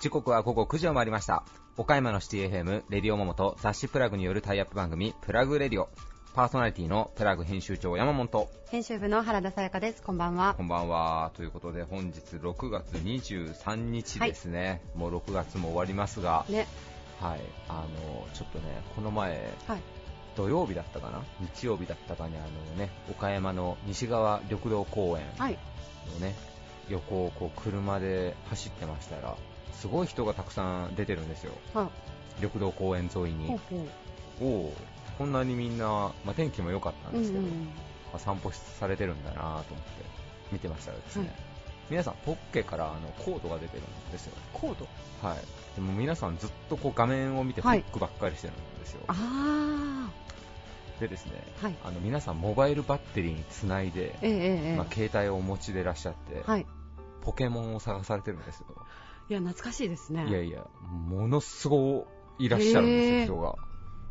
時刻は午後9時を回りました。岡山のシティ FM、レディオモモと雑誌プラグによるタイアップ番組、プラグレディオ。パーソナリティのプラグ編集長山本。編集部の原田さやかです。こんばんはこ。んばんは。ということで本日6月23日ですね。もう6月も終わりますが、ね。はい。あの、ちょっとね、この前、はい。土曜日だったかな？日曜日だったかにあのね、岡山の西側緑道公園はい。のね、横をこう車で走ってましたら、すごい人がたくさん出てるんですよ。は緑道公園沿いに。おおこんなにみんな、まあ、天気も良かったんですけど、うんうんまあ、散歩されてるんだなと思って見てましたらですね、はい皆さんポッケからあのコードが出てるんですよ。コード？はい。でも皆さんずっとこう画面を見てフはいックばっかりしてるんですよ。あでですね、ー。はい。あの皆さんモバイルバッテリーにつないで、ええええまあ、携帯をお持ちでいらっしゃって、はい。ポケモンを探されてるんですよ。いや、懐かしいですね。いやいや、ものすごいいらっしゃるんですよ、人が。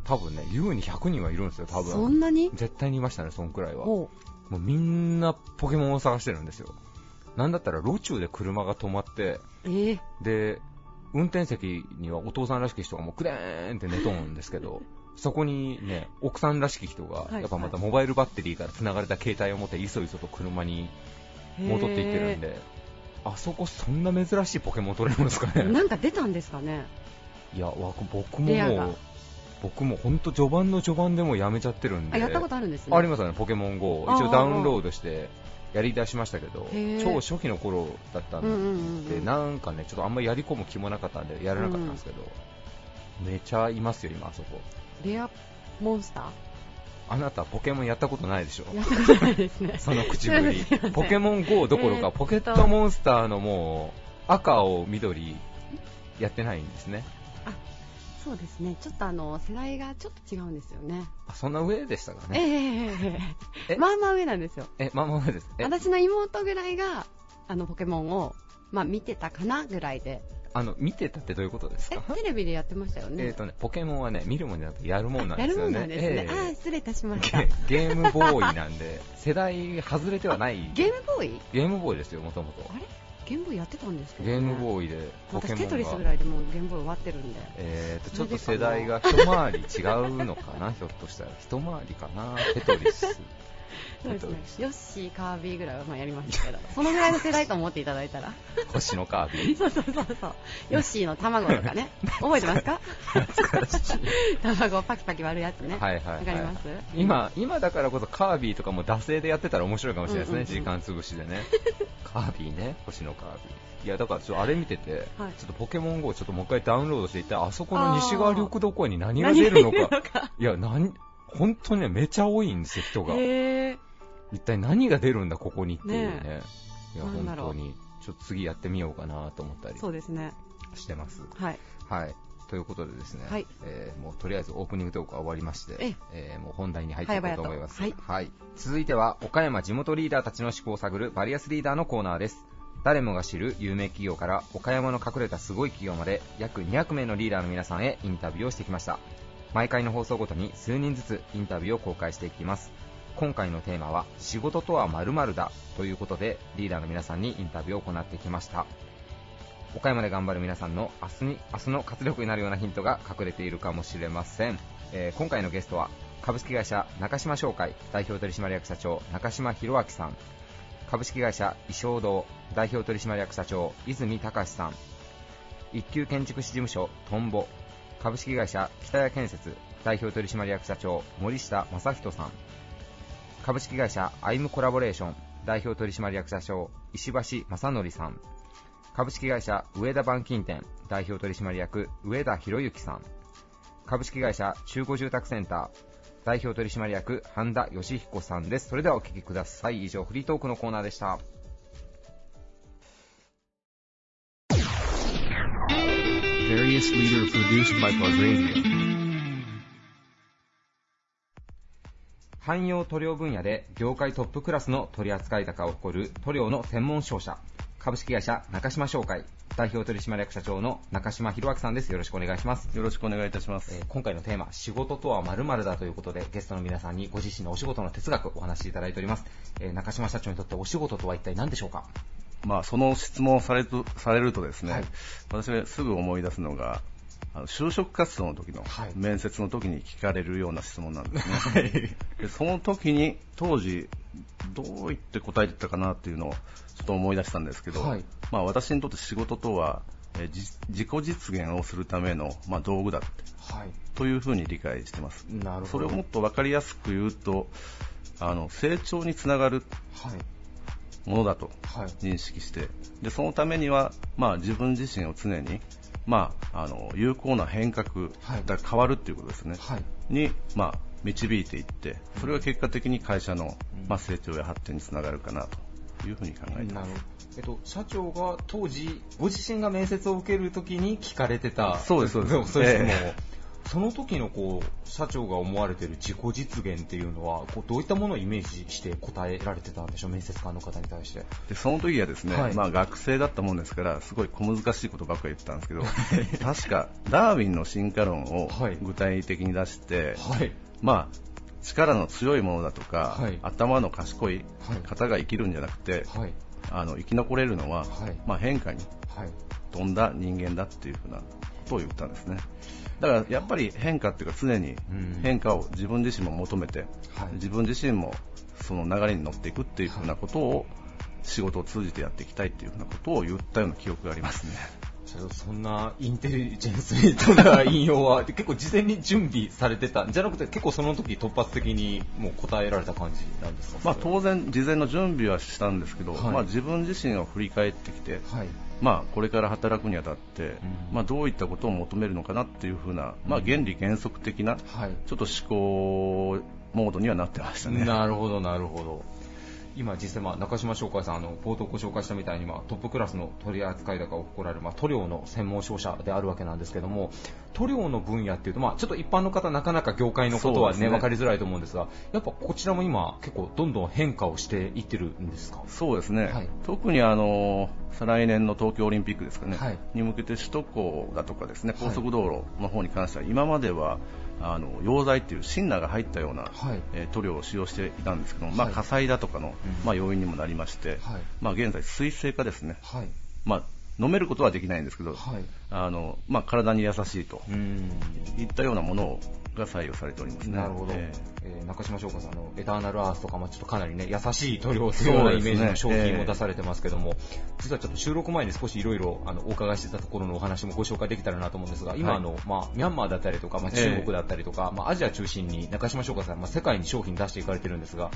多分ね、優に100人はいるんですよ、多分。そんなに？絶対にいましたね、そんくらいは。ほもうみんなポケモンを探してるんですよ。なんだったら路中で車が止まって、う。ええで、運転席にはお父さんらしき人がもうクレーンって寝とんですけど、そこにね、奥さんらしき人が、はいやっぱまたモバイルバッテリーから繋がれた携帯を持っていそいそと車に戻っていってるんで、あそこそんな珍しいポケモン取れるんですかね。なんか出たんですかね。いや、わ僕ももう、僕も本当序盤の序盤でもうやめちゃってるんで。あ、やったことあるんですね。ありますよね、ポケモン GO。一応ダウンロードしてやり出しましたけど超初期の頃だったんで、うんうんうんうん。なんかね、ちょっとあんまりやり込む気もなかったんで、やらなかったんですけど、めちゃいますよ、今、あそこ。レアモンスタあなた、ポケモンやったことないでしょ？ーやったことないですね。その口ぶり。ポケモン GO どころか、ポケットモンスターのもう、赤、青、緑、やってないんですね。そうですね。ちょっとあの、世代がちょっと違うんですよね。あ、そんな上でしたかええね。えええええ？まあまあ上なんですよ。え、まあまあ上です。え、私の妹ぐらいが、あの、ポケモンを、まあ見てたかなぐらいで。あの、見てたってどういうことですえ？か、テレビでやってましたよね。えーとね、ポケモンはね、見るもんじゃなくてやるもんなんですよね。やるもんなんですね。ええあー、失礼いたしました。ゲ ゲームボーイなんで、世代外れてはない。ゲームボーイ？ゲームボーイですよ、もともと。あれ？ゲームボーイやってたんですけど、ゲームボーイでポケモンが。私テトリスぐらいでもうゲームボーイ終わってるんで。えーと、ちょっと世代が 一回り違うのかな、ひょっとしたら。一回りかな、テトリス。そうですね ヨッシー、カービィぐらいはまあやりましたけど、そのぐらいの世代と思っていただいたら。星のカービィ。そうそうそうそう。ヨッシーの卵とかね。覚えてますか？卵をパキパキ割るやつね。はいはい、はい。わかります？今、今だからこそカービィとかも惰性でやってたら面白いかもしれないですね、うんうんうん時間潰しでね。カービィね、星のカービィ。いや、だからちょっとあれ見てて、はいちょっとポケモン GO ちょっともう一回ダウンロードしていって、あそこの西側緑道公園に何が出るのか。出るのかいや、なん、本当にね、めちゃ多いんですよ、人が。一体何が出るんだ、ここにっていうね。ねいや、本当に、ちょっと次やってみようかなと思ったりそうですね。してます。はい。はい。ということでですね、はいえーもうとりあえずオープニングトークは終わりまして、ええーもう本題に入っていこうと思います。早々と続いては、岡山地元リーダーたちの思考を探るバリアスリーダーのコーナーです。誰もが知る有名企業から岡山の隠れたすごい企業まで約200名のリーダーの皆さんへインタビューをしてきました。毎回の放送ごとに数人ずつインタビューを公開していきます。今回のテーマは仕事とは〇〇だということでリーダーの皆さんにインタビューを行ってきました。岡山で頑張る皆さんの明日に明日の活力になるようなヒントが隠れているかもしれません、えー今回のゲストは株式会社中島商会代表取締役社長中島博明さん株式会社衣装堂代表取締役社長泉隆さん一級建築士事務所トンボ株式会社北谷建設代表取締役社長森下正人さん。株式会社アイムコラボレーション代表取締役社長石橋正則さん。株式会社上田板金店代表取締役上田博之さん。株式会社中古住宅センター代表取締役半田義彦さんです。それではお聞きください。以上フリートークのコーナーでした。Various leader produced by Plug Radio. 汎用塗料分野で業界トップクラスの取扱高を誇る塗料の専門商社株式会社中島商会代表取締役社長の中島博明さんです。よろしくお願いします。よろしくお願いいたします。えー今回のテーマ、仕事とは〇〇だということで、ゲストの皆さんにご自身のお仕事の哲学をお話しいただいております。えー中島社長にとってお仕事とは一体何でしょうか？まあ、その質問をされるとされるとですね、はい私がすぐ思い出すのが、あの就職活動の時の、はい面接の時に聞かれるような質問なんですね。でその時に当時どう言って答えてたかなっていうのをちょっと思い出したんですけど、はいまあ、私にとって仕事とは、え自己実現をするための、まあ、道具だってはい。というふうに理解してます。なるほど。それをもっと分かりやすく言うと、あの成長につながるはい。ものだとはい。認識して、でそのためには、まあ、自分自身を常に、まあ、あの有効な変革、はいだ変わるっていうことですね、はい。に、まあ、導いていって、それが結果的に会社の、うんまあ、成長や発展につながるかなというふうに考えてます。なるほど。えっと、社長が当時、ご自身が面接を受けるときに聞かれてた。そうです そうですそうですえその時のこう、社長が思われている自己実現っていうのは、こうどういったものをイメージして答えられてたんでしょう、面接官の方に対して。でその時はですね、はいまあ、学生だったもんですから、すごい小難しいことばっかり言ってたんですけど、確かダーウィンの進化論をはい具体的に出して、はい。まあ、力の強いものだとか、はい頭の賢いはい方が生きるんじゃなくて、はい。あの生き残れるのは、はいまあ、変化にはい。富んだ人間だっていうふうなことを言ったんですね。だからやっぱり変化っていうか常にうん。変化を自分自身も求めて、はい。自分自身もその流れに乗っていくっていうふうなことを仕事を通じてやっていきたいっていうふうなことを言ったような記憶がありますね。そんなインテリジェンスに富んだ引用は結構事前に準備されてたんじゃなくて結構その時突発的にもう答えられた感じなんですか？まあ、当然事前の準備はしたんですけど、はい。まあ、自分自身を振り返ってきて、はいまあ、これから働くにあたって、うん。まあ、どういったことを求めるのかなっていうふうな、まあ、原理原則的なはい。ちょっと思考モードにはなってましたね。なるほどなるほど今実際まあ中島商会さんあの冒頭ご紹介したみたいにまあトップクラスの取り扱い高を誇られるまあ塗料の専門商社であるわけなんですけども塗料の分野っていうとまあちょっと一般の方なかなか業界のことはねね。分かりづらいと思うんですがやっぱこちらも今結構どんどん変化をしていってるんですか？そうですね、はい。特にあの再来年の東京オリンピックですかね、はい。に向けて首都高だとかですねはい。高速道路の方に関しては、今まではあの溶剤っていうシンナーが入ったような、はい。えー塗料を使用していたんですけども、まあ、はい火災だとかの、うん。まあ、要因にもなりまして、はい。まあ、現在、水性化ですね、はい。まあ、飲めることはできないんですけど、はいあのまあ、体に優しいとうん。いったようなものが採用されておりますね。なるほど、ええ。ー中島翔子さんのエターナルアースとかもちょっとかなりね優しい塗料というようなイメージの商品も出されてますけども、実はちょっと収録前に少しいろいろあのお伺いしてたところのお話もご紹介できたらなと思うんですが、今あの、まあ、ミャンマーだったりとか、まあ、ええ。中国だったりとか、まあ、アジア中心に中島翔子さん、まあ、世界に商品出していかれてるんですが、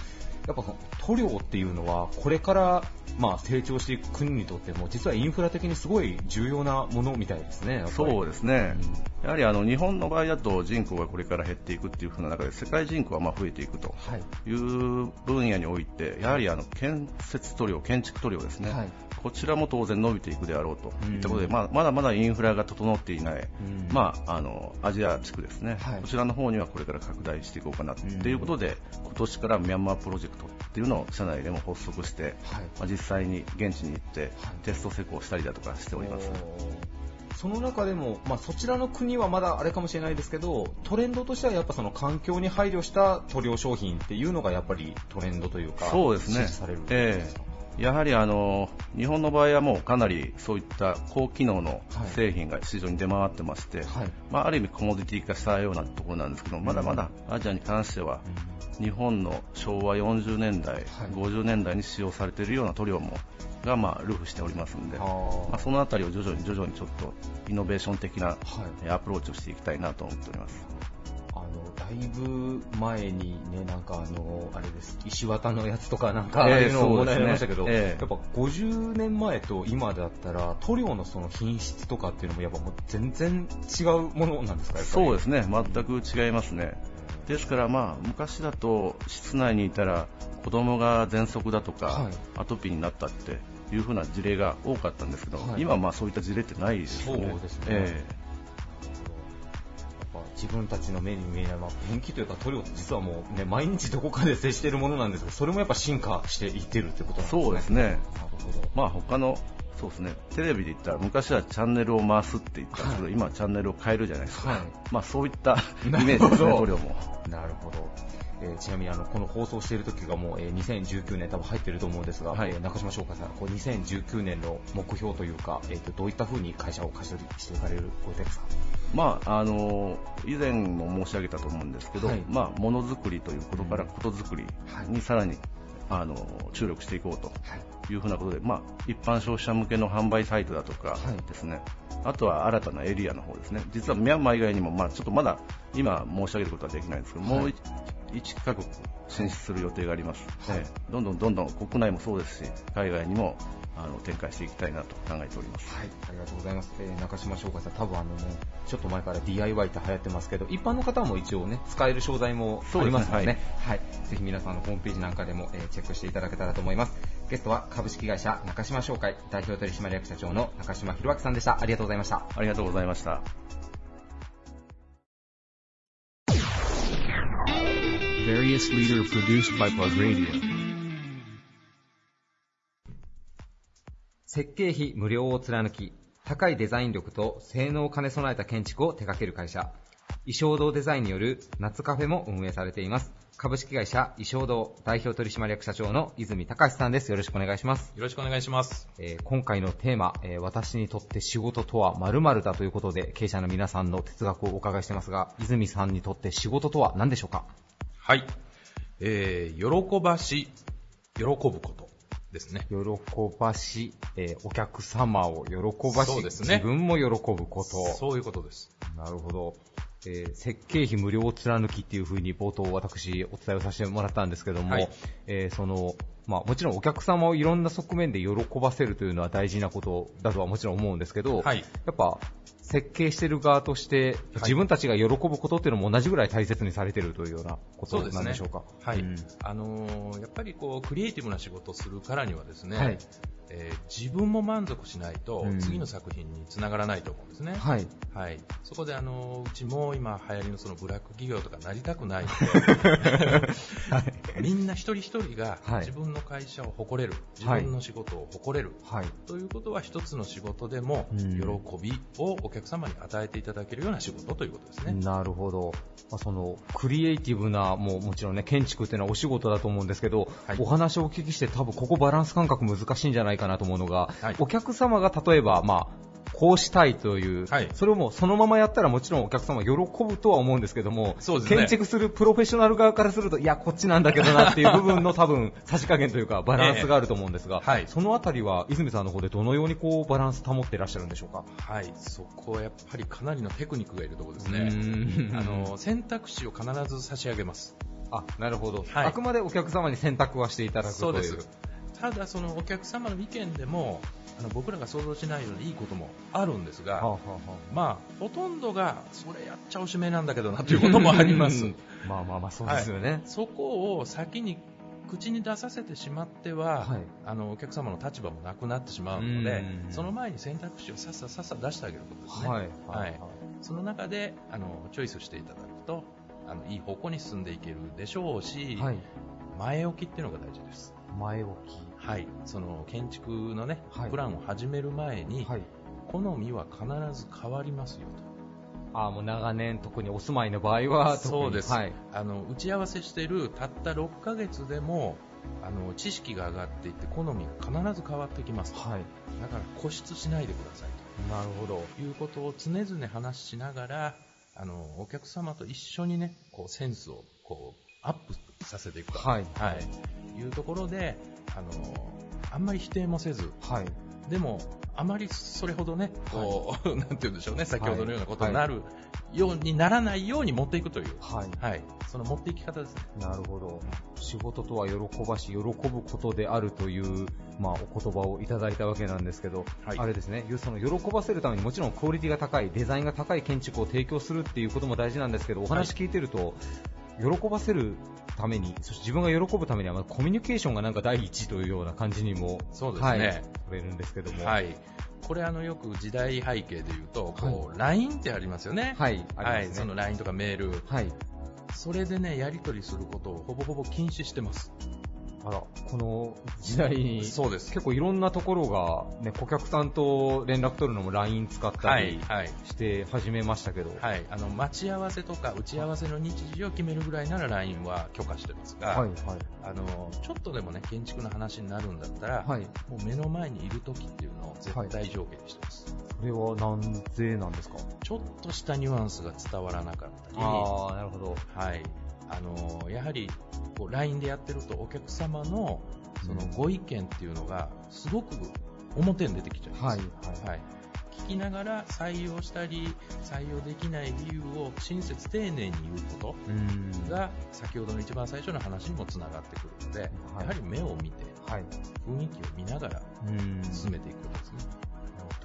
やっぱ塗料っていうのはこれから、まあ、成長していく国にとっても実はインフラ的にすごい重要なものみたいですね。そうですね、うん。やはりあの日本の場合だと人口がこれから減っていくっていう風な中で世界人口はまあ増えていくと。はい。いう分野においてやはりあの建設塗料、建築塗料ですね、はい。こちらも当然伸びていくであろうと。うん。いったことで、まあ、まだまだインフラが整っていない、うん。まあ、あのアジア地区ですね、はい。こちらの方にはこれから拡大していこうかなということで、今年からミャンマープロジェクトっていうのを社内でも発足して、はい。まあ、実際に現地に行ってはい。テスト施工したりだとかしております。その中でも、まあ、そちらの国はまだあれかもしれないですけどトレンドとしてはやっぱその環境に配慮した塗料商品っていうのがやっぱりトレンドというかそうですね。されるんえですか？えやはりあの日本の場合はもうかなりそういった高機能の製品が市場に出回ってまして、はい。まあ、ある意味コモディティ化したようなところなんですけどまだまだアジアに関しては日本の昭和40年代、はい。50年代に使用されているような塗料もがまあルフしておりますので、まあ、そのあたりを徐々に徐々にちょっとイノベーション的なアプローチをしていきたいなと思っております。あのだいぶ前にねなんかあのあれです。石綿のやつとかなんかああええいうのも問題になりましたけど、そうですねええ。やっぱ50年前と今だったら塗料のその品質とかっていうのもやっぱもう全然違うものなんですかそうですね、全く違いますね。ですから、まあ、昔だと室内にいたら子供が喘息だとか、はい。アトピーになったっていう風な事例が多かったんですけど、はい今はまあそういった事例ってないですよね。そうですねえやっぱ自分たちの目に見えない、まあ、ペンキというか塗料って実はもうね毎日どこかで接しているものなんですけどそれもやっぱ進化していってるってことなんですねそうですねなるほどえまあ他のそうですね。テレビで言ったら昔はチャンネルを回すって言ったんですけど、今はチャンネルを変えるじゃないですか。はいまあそういったイメージですね、塗料も。なるほど。えーちなみにあのこの放送している時がもう、えー2019年多分入ってると思うんですが、はい。えー中島翔子さん、こう2019年の目標というか、えーとどういった風に会社を貸し取りしていかれるご予定ですか？まあ、あの以前も申し上げたと思うんですけど、はい。まあ、ものづくりということからうんことづくりはい。にさらに、あの注力していこうとはい。いうふうなことで、まあ、一般消費者向けの販売サイトだとかはい。ですね、あとは新たなエリアの方ですね、実はミャンマー以外にも、まあ、ちょっとまだ今申し上げることはできないんですけど、はい。もう1カ国進出する予定があります、はい。ええ。どんどんどんどん国内もそうですし、海外にもあの展開していきたいなと考えております。はい、ありがとうございます。えー中島翔子さん、多分あのね、ちょっと前から DIY って流行ってますけど、一般の方も一応ね、使える商材もありますのでね、はい、ぜひ皆さんのホームページなんかでも、えーチェックしていただけたらと思います。ゲストは株式会社中島商会代表取締役社長の中島博明さんでした。ありがとうございました。ありがとうございました。Various leader produced by Plug Radio. 設計費無料を貫き、高いデザイン力と性能を兼ね備えた建築を手掛ける会社、衣装堂デザインによる夏カフェも運営されています。株式会社衣装堂代表取締役社長の泉隆さんです。よろしくお願いします。よろしくお願いします。えー今回のテーマ、えー私にとって仕事とは〇〇だということで、経営者の皆さんの哲学をお伺いしてますが、泉さんにとって仕事とは何でしょうか？はい。えー、喜ばし、喜ぶことですね。喜ばし、えーお客様を喜ばし、そうですね自分も喜ぶこと。そういうことです。なるほど。えー設計費無料貫きっていう風に冒頭私お伝えをさせてもらったんですけども、はいえーその、まあもちろんお客様をいろんな側面で喜ばせるというのは大事なことだとはもちろん思うんですけど、はいやっぱ設計してる側として自分たちが喜ぶことっていうのも同じぐらい大切にされてるというようなこと。なんでしょうか。はい。うんあのーやっぱりこう、クリエイティブな仕事をするからにはですね、はいえー自分も満足しないと、うん次の作品につながらないと思うんですね。はい。はい。そこであのーうちも今流行りのそのブラック企業とかなりたくないので、みんな一人一人がはい自分の会社を誇れる、自分の仕事を誇れる、はい。ということは一つの仕事でもうん喜びをお客様に与えていただけるような仕事ということですね。なるほど。まあ、その、クリエイティブな、もうもちろんね、建築っていうのはお仕事だと思うんですけど、はいお話をお聞きして多分ここバランス感覚難しいんじゃないかなと思うのが、はいお客様が例えば、まあ、こうしたいという、はいそれをもうそのままやったらもちろんお客様喜ぶとは思うんですけども、そうですね建築するプロフェッショナル側からすると、いや、こっちなんだけどなっていう部分の多分、差し加減というか、バランスがあると思うんですが、ええはいそのあたりは泉さんの方でどのようにこうバランス保っていらっしゃるんでしょうか？はい、そこはやっぱりかなりのテクニックがいるところですうね。あの選択肢を必ず差し上げます。あ、なるほど、はいあくまでお客様に選択はしていただくという。そうです。ただそのお客様の意見でもあの僕らが想像しないようないいこともあるんですが、はあはあはまあほとんどがそれやっちゃおしめなんだけどなということもありますうん。まあまあまあ、そうですよね。そこを先に口に出させてしまっては、はいあのお客様の立場もなくなってしまうのでうんその前に選択肢をさっささっさ出してあげることですね、はい。はいその中であのチョイスしていただくとあのいい方向に進んでいけるでしょうし、はい。前置きっていうのが大事です、前置き。はい、その建築の、ねはいプランを始める前に、はい。好みは必ず変わりますよあもう長年、特にお住まいの場合は、特にそうですはい。とあの打ち合わせしているたった6ヶ月でもあの知識が上がっていって好みが必ず変わってきますはい。だから固執しないでくださいなるほど。ということを常々話しながらあのお客様と一緒にねこうセンスをこうアップさせていくと、はい。はい、いうところであのあんまり否定もせずはい。でもあまりそれほどねこう、なんて言うんでしょうね先ほどのようなことになるようにならないように持っていくという、はい。はい、その持っていき方ですね。なるほど。仕事とは喜ばし、喜ぶことであるという、まあ、お言葉をいただいたわけなんですけど、はい。あれですね、その喜ばせるためにもちろんクオリティが高い、デザインが高い建築を提供するっていうことも大事なんですけど、お話聞いてると、喜ばせるために、そして自分が喜ぶためには、まあコミュニケーションがなんか第一というような感じにも、そうですねはい、取れるんですけども。。はいい、これあのよく時代背景で言うとこう、LINE ってありますよね、はい、あはいね。その LINE とかメールはい。それでねやり取りすることをほぼほぼ禁止してますあら、この時代に、そうです。結構いろんなところが、ね、顧客さんと連絡取るのも LINE 使ったりはいして始めましたけど、はい、あの待ち合わせとか打ち合わせの日時を決めるぐらいなら LINE は許可してますが、はい、はい。あのちょっとでもね建築の話になるんだったら、はい。もう目の前にいる時っていうのを絶対条件にしてます、それはなんぜなんですか？ちょっとしたニュアンスが伝わらなかったりああ、なるほど。はい、あのやはりこう LINE でやってるとお客様のそのうんご意見っていうのがすごく表に出てきちゃいます、はい、はい。はい、聞きながら採用したり採用できない理由を親切丁寧に言うこうんとが先ほどの一番最初の話にもつながってくるので、やはり目を見てはい。雰囲気を見ながらうん進めていくことですね。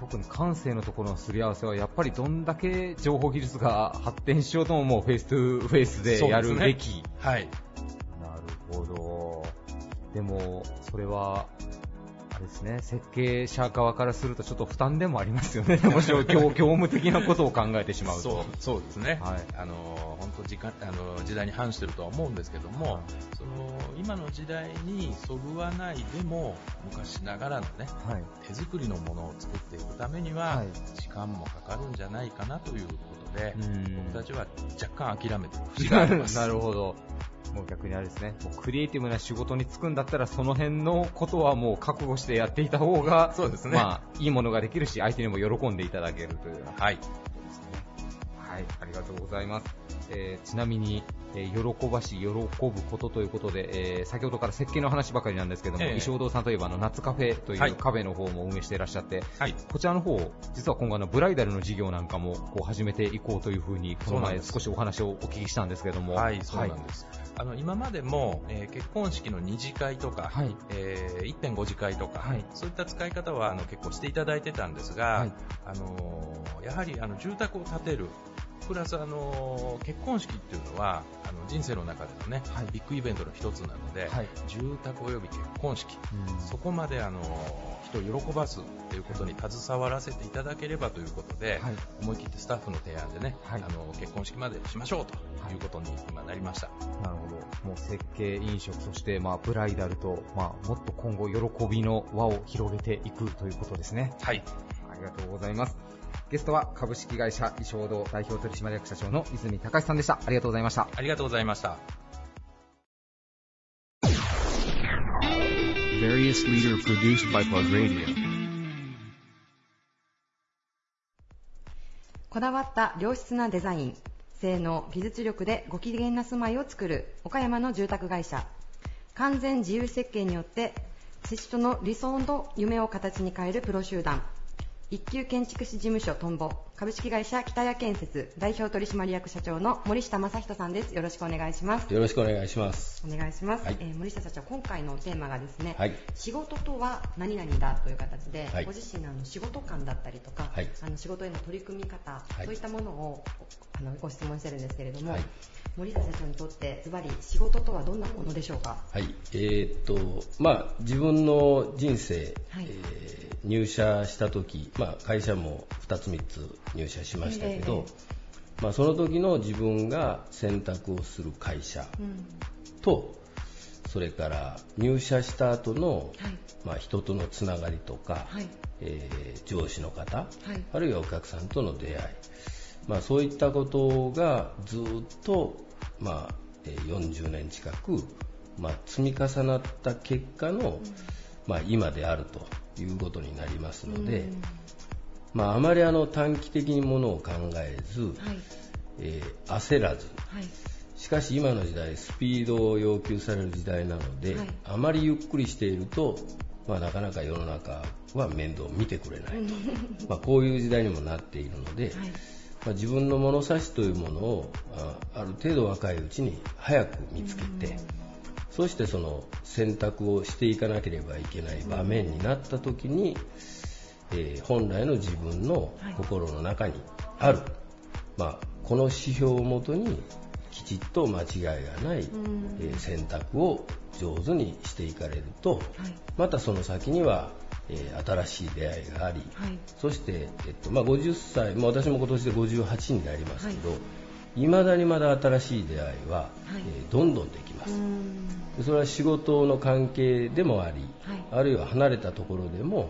特に感性のところのすり合わせはやっぱりどんだけ情報技術が発展しようとももう face to face でやるべき、はい。なるほど。でもそれはですね。設計者側からするとちょっと負担でもありますよね。もしろ業業務的なことを考えてしまうと。そうですね、はい。あの本当時間あの時代に反してるとは思うんですけども、はい。その今の時代にそぐわないでも昔ながらのねはい。手作りのものを作っていくためには、はい。時間もかかるんじゃないかなということで、うん僕たちは若干諦めてる節があります。なるほど。もう逆にあれですね、もうクリエイティブな仕事に就くんだったら、その辺のことはもう覚悟してやっていた方が、そうですねまあ、いいものができるし、相手にも喜んでいただけるというようなはい。はい、ありがとうございます。えーちなみに、えー喜ばし、喜ぶことということで、えー先ほどから設計の話ばかりなんですけども、ええ。石尾堂さんといえばあの夏カフェといはい。うカフェの方も運営していらっしゃって、はい。こちらの方、実は今後あのブライダルの事業なんかもこう始めていこうというふうに、この前少しお話をお聞きしたんですけれども、はい、そうなんです。あの今までも、えー結婚式の二次会とか、はい。えー1.5次会とか、はい。そういった使い方はあの結構していただいてたんですが、はい。あのーやはりあの住宅を建てる、プラス、あのー結婚式っていうのはあの人生の中でのね、はいビッグイベントの一つなので、はい住宅及び結婚式、うんそこまであの人を喜ばすということに携わらせていただければということで、はい思い切ってスタッフの提案でね、はいあの結婚式までしましょうということに今なりました。なるほど。もう設計、飲食、そしてまあブライダルと、まあもっと今後喜びの輪を広げていくということですね。はい。ありがとうございます。ゲストは株式会社衣装堂代表取締役社長の泉隆さんでした。ありがとうございました。ありがとうございました。Various leader produced by Plug Radio. こだわった良質なデザイン性能技術力でご機嫌な住まいを作る岡山の住宅会社完全自由設計によって施主との理想の夢を形に変えるプロ集団一級建築士事務所トンボ。株式会社北谷建設。代表取締役社長の森下正人さんです。よろしくお願いします。よろしくお願いします。お願いします、はい。えー森下社長今回のテーマがですね、はい。仕事とは何々だという形で、はい。ご自身のあの仕事感だったりとか、はい。あの仕事への取り組み方、はい。そういったものをあのご質問してるんですけれども、はい森下社長にとってズバリ仕事とはどんなものでしょうか？はい。えーっと、まあ、自分の人生、はい。えー入社した時、まあ、会社も2つ3つ入社しましたけど、まあ、その時の自分が選択をする会社うん。と、それから入社した後の、はい。まあ、人とのつながりとか、はい。えー上司の方、はい。あるいはお客さんとの出会い、まあ、そういったことがずっと、まあ、えー40年近く、まあ、積み重なった結果の、まあ、今であるということになりますので、うん。まあ、あまりあの短期的にものを考えず、はい。えー焦らずはい。しかし今の時代スピードを要求される時代なので、はい。あまりゆっくりしていると、まあ、なかなか世の中は面倒を見てくれないと、まあ、こういう時代にもなっているので、はいまあ、自分の物差しというものをあある程度若いうちに早く見つけて、そしてその選択をしていかなければいけない場面になった時に、えー本来の自分の心の中にある、まあ、この指標をもとにきちっと間違いがない、ん。えー選択を上手にしていかれると、はい。またその先には、えー新しい出会いがあり、はい。そして、えっとまあ、50歳、まあ、私も今年で58になりますけど、い。まだにまだ新しい出会いは、はい。えーどんどんできます、それは仕事の関係でもあり、はい。あるいは離れたところでも、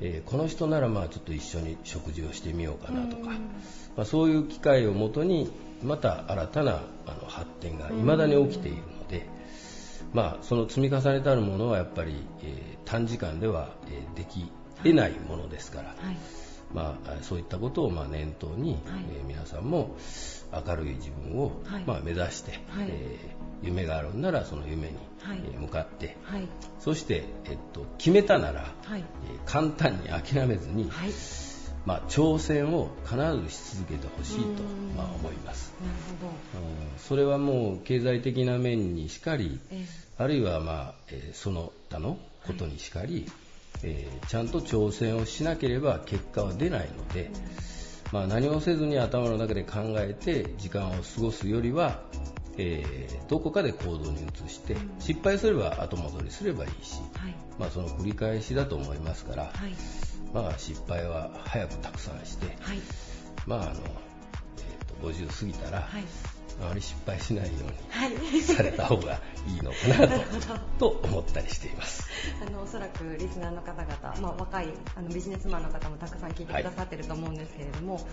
えーこの人ならまあちょっと一緒に食事をしてみようかなとか、まあ、そういう機会をもとにまた新たなあの発展が未だに起きているまあ、その積み重ねたるものはやっぱり、えー短時間では、えーでき得ないものですから、はい。まあ、そういったことをまあ念頭に、はい。えー皆さんも明るい自分を、はい。まあ、目指して、はい。えー夢があるんならその夢に、はい。えー向かって、はい。そして、えっと、決めたなら、はい。えー簡単に諦めずに、はいまあ、挑戦を必ずし続けてほしいとうん、まあ、思います。なるほど。うん。それはもう経済的な面にしかり、えあるいは、まあえーその他のことにしかり、えーちゃんと挑戦をしなければ結果は出ないので、まあ、何もせずに頭の中で考えて時間を過ごすよりは、えーどこかで行動に移して失敗すれば後戻りすればいいし、はい。まあ、その繰り返しだと思いますから、はいまあ、失敗は早くたくさんして、はい。まああのえーと50過ぎたら、はい。あまり失敗しないようにはい。された方がいいのかなと と思ったりしています。あのおそらくリスナーの方々、まあ、若いあのビジネスマンの方もたくさん聞いてくださってると思うんですけれども、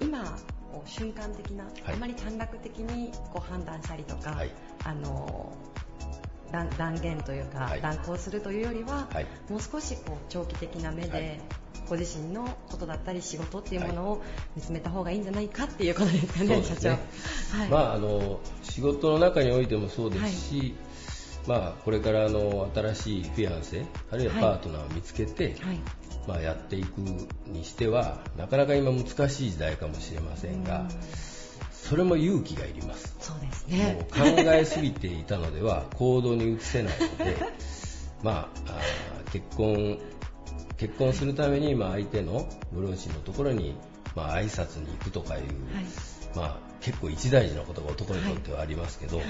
今こう瞬間的な、はい。あまり短絡的にこう判断したりとか、はい。あの断断言というか、はい。断行するというよりは、はい。もう少しこう長期的な目で、はい。ご自身のことだったり仕事っていうものを見つめた方がいいんじゃないかっていうことですかね、社長。はい。まあ、あの仕事の中においてもそうですし、まあ、これからあの新しいフィアンセあるいははい。パートナーを見つけて、はい。まあ、やっていくにしてはなかなか今難しい時代かもしれませんがそれも勇気がいります。そうですもねう考えすぎていたのでは行動に移せないので、まあ、あー結婚結婚するためにまあ相手のご両親のところにまあ挨拶に行くとかいう、まあ、結構一大事なことが男にとってはありますけど、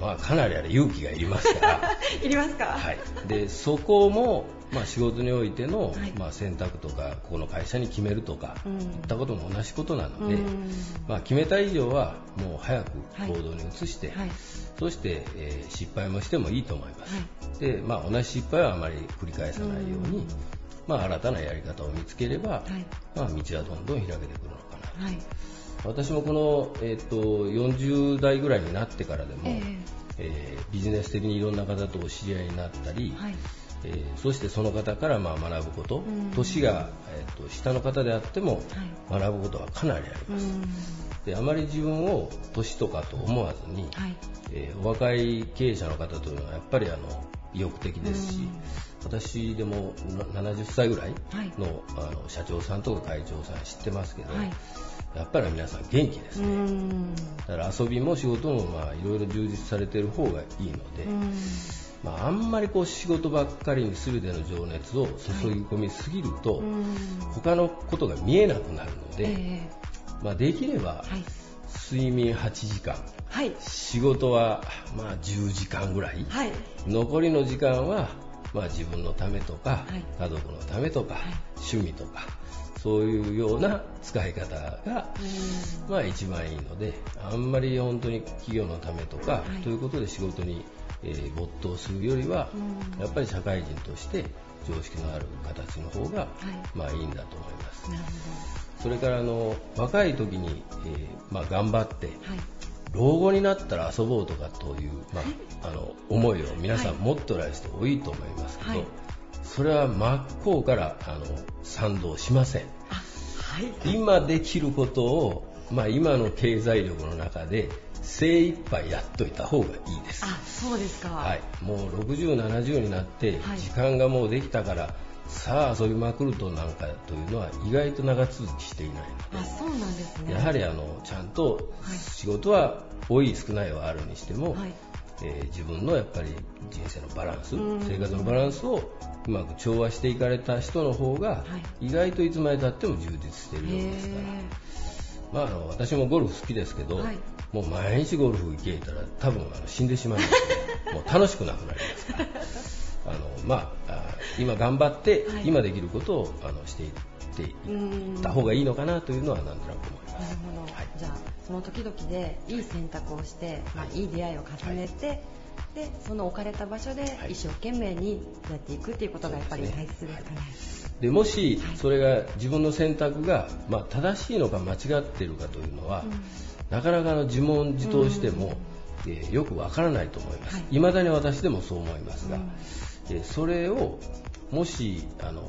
まあ、かなりあれ勇気がいりますから。いりますか、はい、でそこも、まあ、仕事においての、はい。まあ、選択とかここの会社に決めるとか、うん。いったことも同じことなので、うん。まあ、決めた以上はもう早くはい。行動に移して、はい。そして、えー失敗もしてもいいと思います、はでまあ、同じ失敗はあまり繰り返さないように、うん。まあ、新たなやり方を見つければ、はい。まあ、道はどんどん開けてくるのかな。はい私もこの、えー、と40代ぐらいになってからでも、ええ。ービジネス的にいろんな方とお知り合いになったり、はい。えーそしてその方からまあ学ぶこと、うん。年が、えー、と下の方であってもはい。学ぶことはかなりあります、うん。であまり自分を年とかと思わずに、はい。えーお若い経営者の方というのはやっぱりあの意欲的ですし、うん。私でもな70歳ぐらいはい。の,、あの社長さんとか会長さん知ってますけど、はいやっぱり皆さん元気ですうね、ん。だから遊びも仕事もまあいろいろ充実されてる方がいいので、うん。まあ、あんまりこう仕事ばっかりに全ての情熱を注ぎ込みすぎると、うん。他のことが見えなくなるので、えまあ、できればはい睡眠8時間はい。仕事はまあ10時間ぐらい、はい。残りの時間はまあ自分のためとか、はい。家族のためとか、い。趣味とかそういうような使い方が、まあ一番いいのであんまり本当に企業のためとか、はい。ということで仕事に、えー没頭するよりは、うん。やっぱり社会人として常識のある形の方が、い。まあいいんだと思います。それからあの若い時に、えーまあ、頑張ってはい。老後になったら遊ぼうとかという、まあ、あの思いを皆さんはい。持っておられる人多いと思いますけど、はい。それは真っ向からあの賛同しません今できることを、まあ、今の経済力の中で精一杯やっといた方がいいです。あそうですか。はい、もう60、70になってはい。時間がもうできたから、さあ遊びまくるとなんかというのは意外と長続きしていないのあそうなんですね。でやはりあのちゃんとはい。仕事は多い少ないはあるにしても、はいえー自分のやっぱり人生のバランスうん。生活のバランスをうまく調和していかれた人の方が、意外といつまでたっても充実しているようですから。まあ、あの私もゴルフ好きですけど、はい。もう毎日ゴルフ行けたら多分あの死んでしまいますね もう楽しくなくなりますから。あの、まあ、あ今頑張って、はい。今できることをあのしていっていった方がいいのかなというのはなんとなく思います。なるほど、はい。じゃあその時々でいい選択をして、まあ、いい出会いを重ねて、でその置かれた場所ではい。一生懸命にやっていくっていうことがやっぱり大切ですかね。でもしそれが自分の選択が、まあ、正しいのか間違っているかというのは、なかなかの自問自答しても、えーよくわからないと思います、はい。いまだに私でもそう思いますが、えーそれをもしあの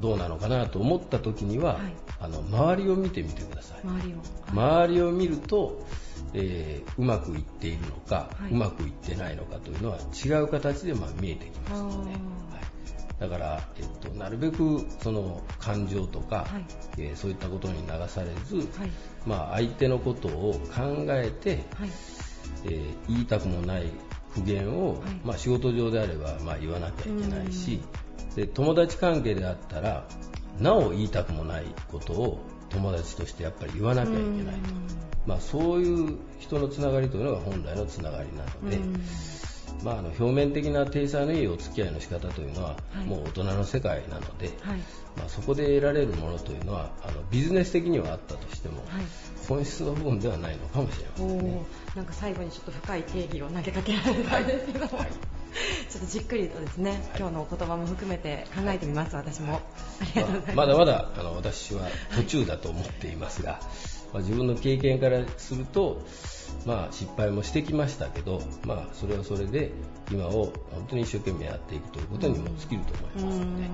どうなのかなと思った時には、はい。あの周りを見てみてください、周りを、周りを見ると、えーうまくいっているのか、はい。うまくいってないのかというのは違う形でまあ見えてきますので、あー。はい。だから、えっと、なるべくその感情とか、はい。えーそういったことに流されず、はい。まあ、相手のことを考えて、はい。えー言いたくもない苦言を、はい。まあ、仕事上であれば、まあ、言わなきゃいけないし、で友達関係であったらなお言いたくもないことを友達としてやっぱり言わなきゃいけないと、まあ、そういう人のつながりというのが本来のつながりなので、まあ、あの表面的な体裁のいいお付き合いの仕方というのは、はい。もう大人の世界なので、はい。まあ、そこで得られるものというのはあのビジネス的にはあったとしても、はい。本質の部分ではないのかもしれませおんね。ー。なんか最後にちょっと深い定義を投げかけられたんですけども、はい ちょっとじっくりとですね、今日のお言葉も含めて考えてみます、私も。ありがとうございます。まだまだあの私は途中だと思っていますが、まあ、自分の経験からすると、まあ、失敗もしてきましたけど、まあ、それはそれで今を本当に一生懸命やっていくということにも尽きると思いますので、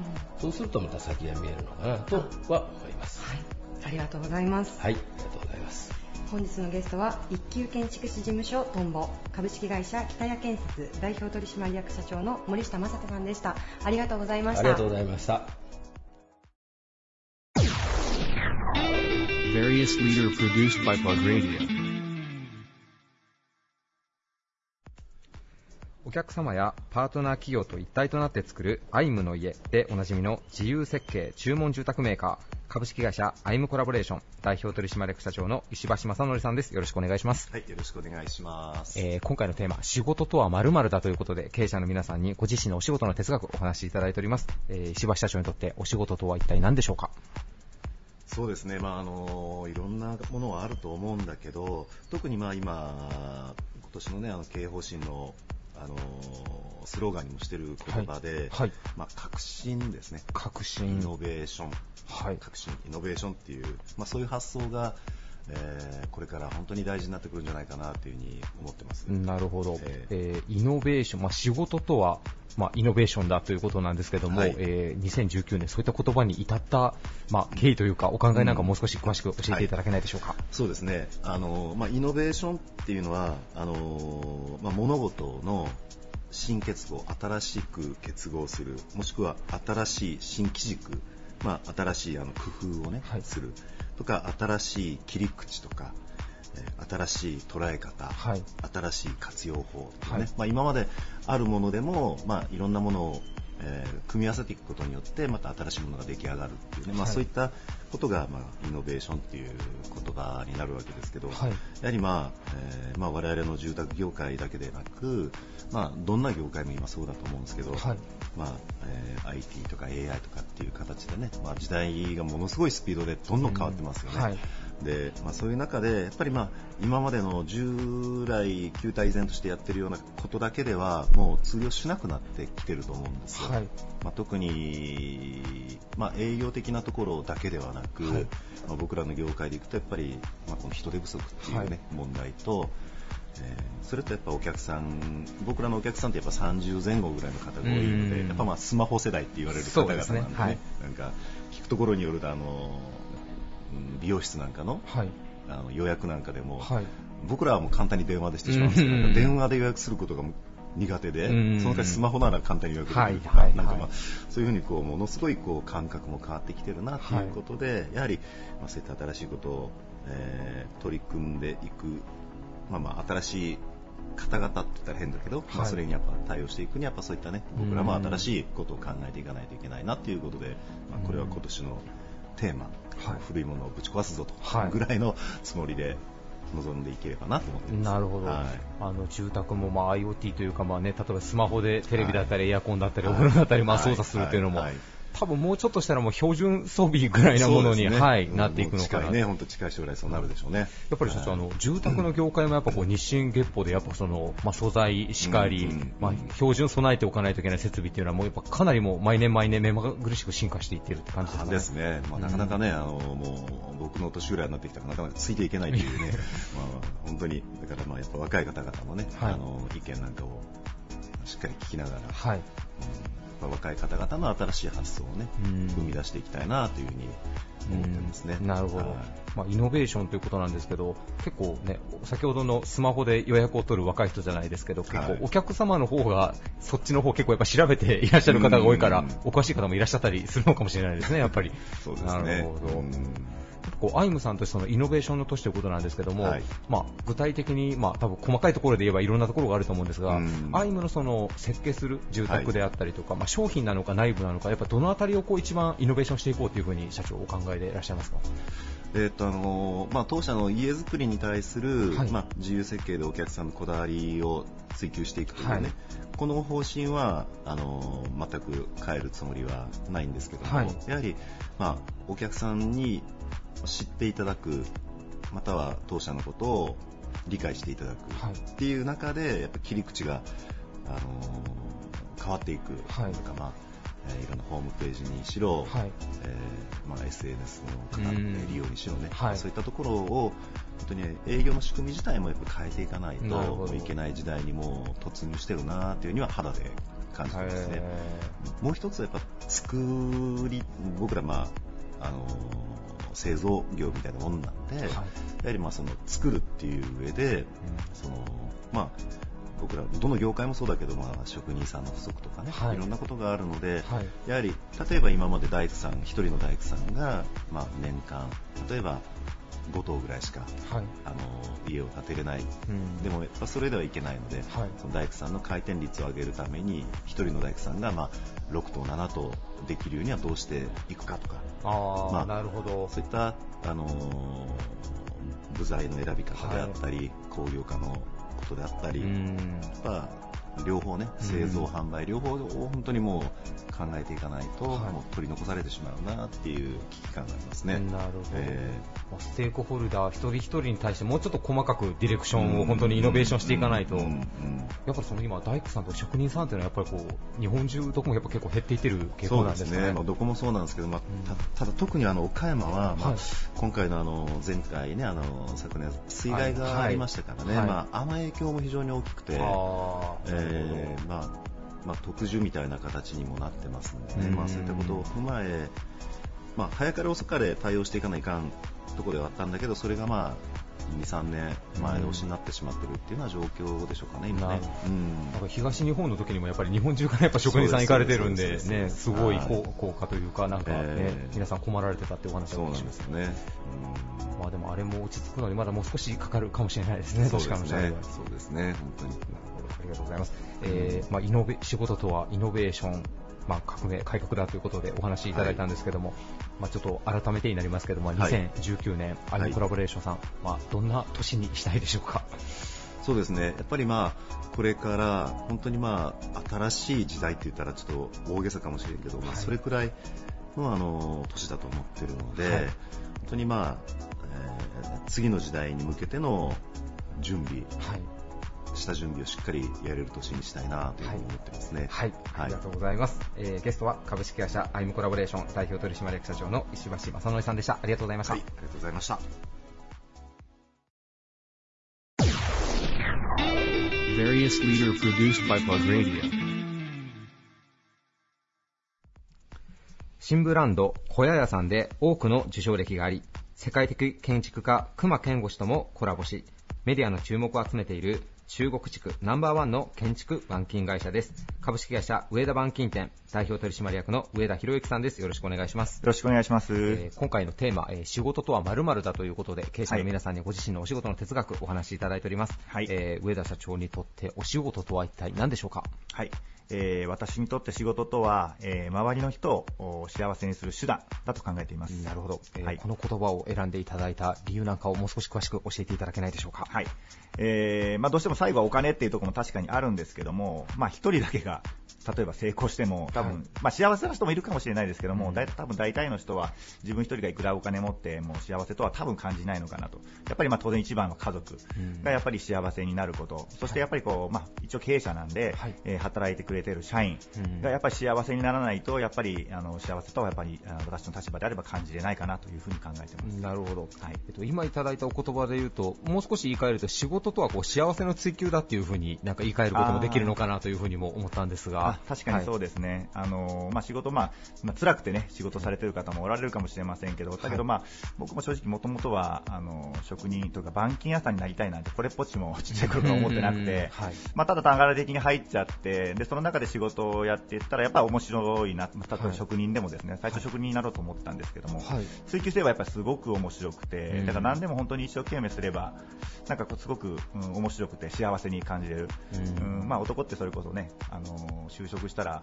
そうするとまた先が見えるのかなとは思います。はい、ありがとうございます。はい、ありがとうございます。本日のゲストは一級建築士事務所トンボ株式会社北谷建設代表取締役社長の森下正人さんでしたありがとうございましたありがとうございました。Various leader produced by Plug Radio. お客様やパートナー企業と一体となって作るアイムの家でおなじみの自由設計注文住宅メーカー株式会社アイムコラボレーション代表取締役社長の石橋正則さんですよろしくお願いしますはい、よろしくお願いします。えー今回のテーマ、仕事とは〇〇だということで、経営者の皆さんにご自身のお仕事の哲学をお話しいただいております。えー石橋社長にとってお仕事とは一体何でしょうか？そうですね、まああのいろんなものはあると思うんだけど、特にまあ今、今年のね、あの経営方針のあのスローガンにもしてる言葉で、はいまあ革新ですね。イ革新。ノベーション、はい革新、イノベーションっていう、まあ、そういう発想が、えーこれから本当に大事になってくるんじゃないかなというふうに思ってます。なるほど、ええー。イノベーション、まあ、仕事とは、まあ、イノベーションだということなんですけども、はい。えー2019年、そういった言葉に至った、まあ、経緯というか、お考えなんかもう少し詳しく教えていただけないでしょうか？そうですね、あのまあ、イノベーションっていうのはあの、まあ、物事の新結合、新しく結合する、もしくは新しい新機軸、まあ、新しいあの工夫を、ねはい。するとか、新しい切り口とか、えー新しい捉え方、はい。新しい活用法とかね、はい。まあ、今まであるものでも、まあ、いろんなものを、えー組み合わせていくことによってまた新しいものが出来上がるっていうね、まあ、はいそういったことが、まあ、イノベーションっていう言葉になるわけですけど、はい。やはり、まあえーまあ、我々の住宅業界だけでなく、まあ、どんな業界も今そうだと思うんですけど、はい。まあえー IT とか AI とかっていう形でね、まあ、時代がものすごいスピードでどんどん変わってますよね。うんはいでまあ、そういう中でやっぱり、まあ、今までの従来旧体依然としてやってるようなことだけではもう通用しなくなってきてると思うんですよ、はい。まあ、特に、まあ、営業的なところだけではなく、はい。まあ、僕らの業界でいくとやっぱり、まあ、この人手不足っていう、ねはい。問題と、えーそれとやっぱお客さん僕らのお客さんってやっぱ30前後ぐらいの方が多いのうん。でやっぱまあスマホ世代って言われる方々なんでねそうですね。はい。なんか聞くところによるとあのうん美容室なんかのはい。あの予約なんかでも、はい。僕らはもう簡単に電話でしてしまうんですけど、電話で予約することが苦手で、うん。その代わりスマホなら簡単に予約できるとか、はいはいなんかまあはいそういうふうにこうものすごいこう感覚も変わってきてるなということで、やはり、まあ、そういった新しいことを、えー取り組んでいく、まあ、まあ新しい方々って言ったら変だけど、まあ、はいそれにやっぱ対応していくにはやっぱそういったね僕らも新しいことを考えていかないといけないなということで、まあ、これは今年のテーマ、はい。古いものをぶち壊すぞとはい。ぐらいのつもりで臨んでいければなと思って。なるほど、はい。あの住宅もまあ IoT というか、まあね、例えばスマホでテレビだったり、エアコンだったり、おはい風呂だったり、まあ、はい。操作するというのも、多分もうちょっとしたらもう標準装備ぐらいなものに、ね。はい、なっていくのかな。近いね、本当近い将来そうなるでしょうね。やっぱり社長、あの住宅の業界もやっぱこう日進月歩でやっぱその、まあ、素材しかり、うんうんまあ、標準備えておかないといけない設備っていうのはもうやっぱかなりもう毎年毎年目まぐるしく進化していってるって感じですかね。ですね、まあ、なかなかね、あのもう僕の年ぐらいになってきたらなかなかついていけないというね、まあ、本当にだからまあやっぱ若い方々のね、はい。あの意見なんかをしっかり聞きながら、はい。うんまあ若い方々の新しい発想をね、うん生み出していきたいなというふうに思ってますね。うんなるほど、はいまあ、イノベーションということなんですけど、結構ね、先ほどのスマホで予約を取る若い人じゃないですけど、結構はいお客様の方が、そっちの方結構やっぱ調べていらっしゃる方が多いからうん、お詳しい方もいらっしゃったりするのかもしれないですね、やっぱり。そうですね。なるほど。うんこうアイムさんとしてそのイノベーションの都市ということなんですけども、はい。まあ、具体的に、まあ、多分細かいところで言えばいろんなところがあると思うんですが、うん。アイムのその設計する住宅であったりとか、まあ、商品なのか内部なのか、やっぱどのあたりをこう一番イノベーションしていこうというふうに社長お考えでいらっしゃいますか？えっとあのまあ、当社の家づくりに対する、はい。まあ、自由設計でお客さんのこだわりを追求していくというね、はい。この方針はあの全く変えるつもりはないんですけども、はい。やはり、まあ、お客さんに知っていただくまたは当社のことを理解していただくはい。っていう中でやっぱ切り口が、あの変わっていく、はい。というかまあえーいろんなホームページにしろ、はい。えーまあ、SNS の利用にしろね、はい。そういったところを本当に営業の仕組み自体もやっぱ変えていかないといけない時代にもう突入してるなというには肌で感じてますね。もう一つやっぱ作り僕らまああのー製造業みたいなもんなんで、はい。やはりまあその作るっていう上で、そのまあ僕らどの業界もそうだけど、まあ、職人さんの不足とかね、はい。い、ろんなことがあるので、はい。やはり例えば今まで大工さん一人の大工さんが、まあ、年間例えば5棟ぐらいしかはい。あの家を建てれない、うん。でもやっぱそれではいけないので、はい。その大工さんの回転率を上げるために1人の大工さんが、まあ、6棟7棟できるようにはどうしていくかとか。ああ、まあなるほど。そういった、あのー部材の選び方であったり、工業化のことであったり、うん。やっぱ両方ねうん。製造、販売両方を本当にもう考えていかないと、はい。もう取り残されてしまうなっていう危機感がありますね。なるほど、えまあステークホルダー一人一人に対してもうちょっと細かくディレクションを本当にイノベーションしていかないと、やっぱりその今、大工さんとか職人さんというのはやっぱりこう日本中どこもやっぱ結構減っていってる傾向なんですすね。ね、まあ、どこもそうなんですけど、まあうん。たただ特にあの岡山は、まあはい。今回のあの前回ねあの昨年水害がありましたからね、はい。まあ、あの影響も非常に大きくて、あーえーまあまあ、特需みたいな形にもなってますのでね、うん。まあ、そういったことを踏まえ、まあ、早かれ遅かれ対応していかないかんところではあったんだけどそれがまあ2、3年前倒しになってしまってるっていうような状況でしょうかね、今ね。うん。なんか東日本の時にもやっぱり日本中からやっぱ職人さん行かれてるんで、ね、すごいはい。効効果というか、なんかね、えー。皆さん困られてたってお話そうなん。ですよね。まあでもあれも落ち着くのにまだもう少しかかるかもしれないですね、うんそうですね。そうですね、本当に。ありがとうございます。えーまあ、イノベ仕事とはイノベーション、まあ、革命、改革だということでお話しいただいたんですけども、まあ、ちょっと改めてになりますけども、はい2019年、アイはいムコラボレーションさん、まあ、どんな年にしたいでしょうか？そうですね、やっぱりまあ、これから本当にまあ、新しい時代って言ったらちょっと大げさかもしれんけど、まあはいそれくらいのあの年だと思ってるので、はい本当にまあ、えー次の時代に向けての準備、はい。した準備をしっかりやれる年にしたいなというふうに思ってますね。はい、ありがとうございます。えーゲストは株式会社アイムコラボレーション代表取締役社長の石橋正則さんでした。ありがとうございました。はい、ありがとうございました。Various leader produced by Bug Radio. 新ブランド小屋屋さんで多くの受賞歴があり、世界的建築家熊健吾氏ともコラボし、メディアの注目を集めている中国地区ナンバーワンの建築板金会社です。株式会社上田板金店代表取締役の上田博之さんです。よろしくお願いします。よろしくお願いします。えー今回のテーマ、えー仕事とは〇〇だということで、経営者の皆さんにご自身のお仕事の哲学お話しいただいております。はいえー上田社長にとってお仕事とは一体何でしょうか？はい。えー私にとって仕事とは、えー周りの人をお幸せにする手段だと考えています。なるほど、えーはいこの言葉を選んでいただいた理由なんかをもう少し詳しく教えていただけないでしょうか？はい。えーまあ、どうしても最後はお金っていうところも確かにあるんですけども、まあ、一人だけが例えば成功しても、多分、はいまあ幸せな人もいるかもしれないですけども、うん。だい多分大体の人は自分一人がいくらお金持っても幸せとは多分感じないのかなと。やっぱりまあ当然一番は家族うん。がやっぱり幸せになること、そしてやっぱりこう、まあ一応経営者なんで、はい。えー働いてくれてる社員うん。がやっぱり幸せにならないと、やっぱりあの幸せとはやっぱり私の立場であれば感じれないかなというふうに考えてます。なるほど、はい。えっと、今いただいたお言葉で言うと、もう少し言い換えると、仕事とはこう幸せの追求だっていうふうになんか言い換えることもできるのかなというふうにも思ったんですがあ、確かにそうですね、あのまあ、仕事、まあまあ辛くてね仕事されてる方もおられるかもしれませんけど、だけど、まあ、僕も正直、もともとはあの職人というか板金屋さんになりたいなんて、これっぽっちもちっちゃい頃から思ってなくうん。て、はい。まあ、ただ、流れ的に入っちゃってで、その中で仕事をやっていったら、やっぱり面白いな、まあ例えばはい。職人でもですね、最初、職人になろうと思ったんですけども、はい。追求すればやっぱりすごく面白くて、うん。だから何でも本当に一生懸命すれば、なんかこうすごく、うん、面白くて幸せに感じれる、うん。うんまあ、男ってそれこそね、あの就職したら、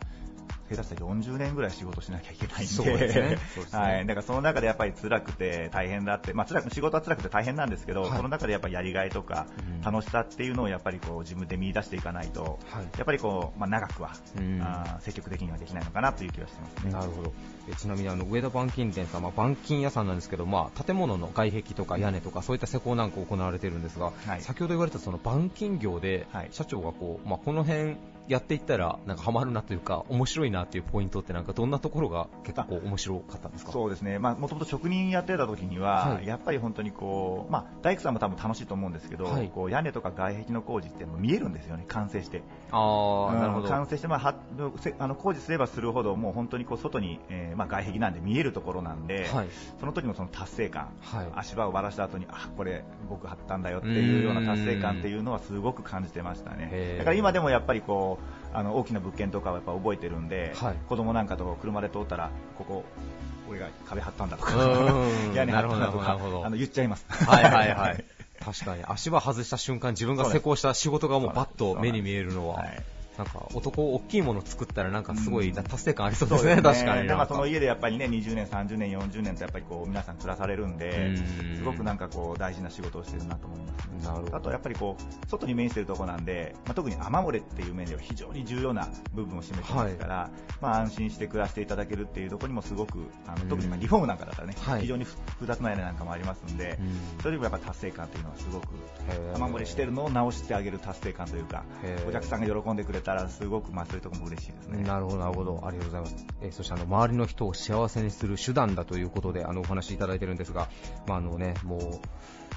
下手したら40年ぐらい仕事しなきゃいけないんで、そうですね。はい、だからその中でやっぱり辛くて大変だって、まあ、辛く仕事は辛くて大変なんですけど、はい。その中でやっぱりやりがいとかうん。楽しさっていうのをやっぱりこう自分で見出していかないと、はい。やっぱりこう、まあ、長くは、うん。あー積極的にはできないのかなという気がしてますね。なるほど。えちなみにあの上田板金店さんは板金屋さんなんですけど、まあ、建物の外壁とか屋根とかそういった施工なんか行われてるんですが、はい。先ほど言われたその板金業ではい。社長がこう、まあ、この辺やっていったらなんかハマるなというか面白いなっていうポイントってなんかどんなところが結構面白かったんですか？そうですね、まあ、もともと職人やってた時には、はい。やっぱり本当にこう、まあ、大工さんも多分楽しいと思うんですけど、はい。こう屋根とか外壁の工事って見えるんですよね、完成して。ああ、なるほど。完成して、まあ、はせあの工事すればするほど、もう本当にこう外に、えーまあ、外壁なんで見えるところなんで、はい。その時のその達成感、はい。足場を割らした後に、あこれ、僕貼ったんだよっていうような達成感っていうのはすごく感じてましたへねー。だから今でもやっぱりこうあの大きな物件とかはやっぱ覚えてるんで、はい。子供なんかと車で通ったら、ここ、俺が壁張ったんだとかうん、屋根張ったんだとかあの言っちゃいます。はいはいはい。確かに。足場外した瞬間自分が施工した仕事がもうバッと目に見えるのは、はいなんか男大きいもの作ったらなんかすごいうん。達成感ありそうですね、そうです確かに。なんかその家でやっぱりね20年、30年、40年とやっぱりこう皆さん暮らされるんでうん。すごくなんかこう大事な仕事をしてるなと思います、なるほど。あとやっぱりこう外に面してるところなんで、まあ、特に雨漏れっていう面では非常に重要な部分を占めてますから、まあ、安心して暮らしていただけるっていうところにもすごくあうん。の特にまあリフォームなんかだったらね、はい。非常に複雑な屋根なんかもありますんで、うん。それでもやっぱ達成感というのはすごく雨漏れしてるのを直してあげる達成感というかお客さんが喜んでくれたらすごくまあそういうところも嬉しいですね。なるほど、なるほど。ありがとうございます。えーそしてあの、周りの人を幸せにする手段だということで、あの、お話しいただいてるんですが、まあ、あのね、もう、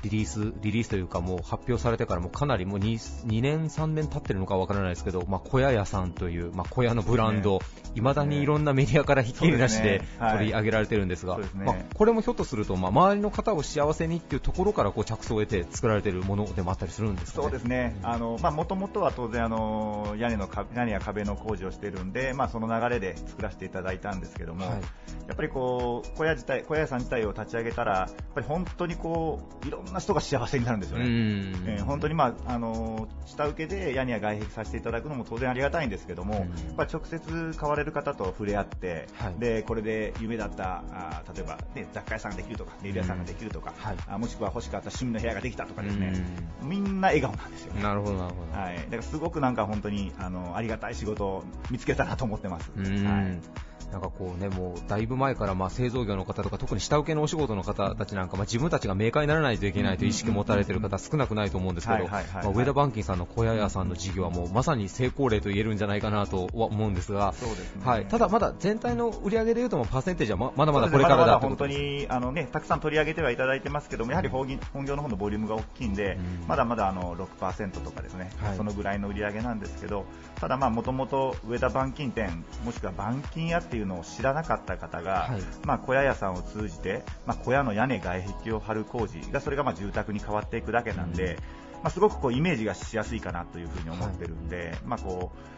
リリース、リリースというか、もう発表されてからもかなりもう 2, 2年、3年経ってるのかわからないですけど、まあ、小屋屋さんという、まあ、小屋のブランド、いまだにいろんなメディアからひっきりなしで取り上げられてるんですが、そうですね。まあ、これもひょっとすると、まあ、周りの方を幸せにっていうところからこう着想を得て作られているものでもあったりするんですかね。そうですね、あのまあ、もともとは当然あの屋根の壁屋根や壁の工事をしているんで、まあ、その流れで作らせていただいたんですけども、はい。やっぱりこう小屋自体小屋屋さん自体を立ち上げたら、やっぱり本当にこういろんな人が幸せになるんですよね。うん。えー本当に、まあ、あの下請けで屋根や外壁させていただくのも当然ありがたいんですけども、うん。やっぱり直接買われる方と触れ合って、はい。でこれで夢だったあー例えば、ね、雑貨屋さんができるとかネイル屋さんができるとか、はい。あもしくは欲しかった趣味の部屋ができたとかですね、みんな笑顔なんですよ。ね。なるほど、なるほど。はい、だからすごくなんか本当にあのありがたい仕事を見つけたなと思ってます。うん。はいなんかこうね、もうだいぶ前からまあ製造業の方とか、特に下請けのお仕事の方たちなんか、まあ、自分たちがメーカーにならないといけないという意識を持たれている方、少なくないと思うんですけど、上田板金さんの小屋屋さんの事業はもうまさに成功例と言えるんじゃないかなとは思うんですが、すね。はい、ただまだ全体の売り上げでいうと、パーセンテージはままだまだこれからだまだまだ本当。にあの、ね、たくさん取り上げてはいただいてますけども、やはり本業本業の方のボリュームが大きいんで、うん。まだまだあの6%とかですね、はい。そのぐらいの売り上げなんですけど、ただ、もともと上田板金店、もしくは板金屋っていうのを知らなかった方が、はいまあ、小屋屋さんを通じて、まあ、小屋の屋根、外壁を張る工事が、それがまあ住宅に変わっていくだけなんで、まあ、すごくこうイメージがしやすいかなというふうに思ってるんで、まあこう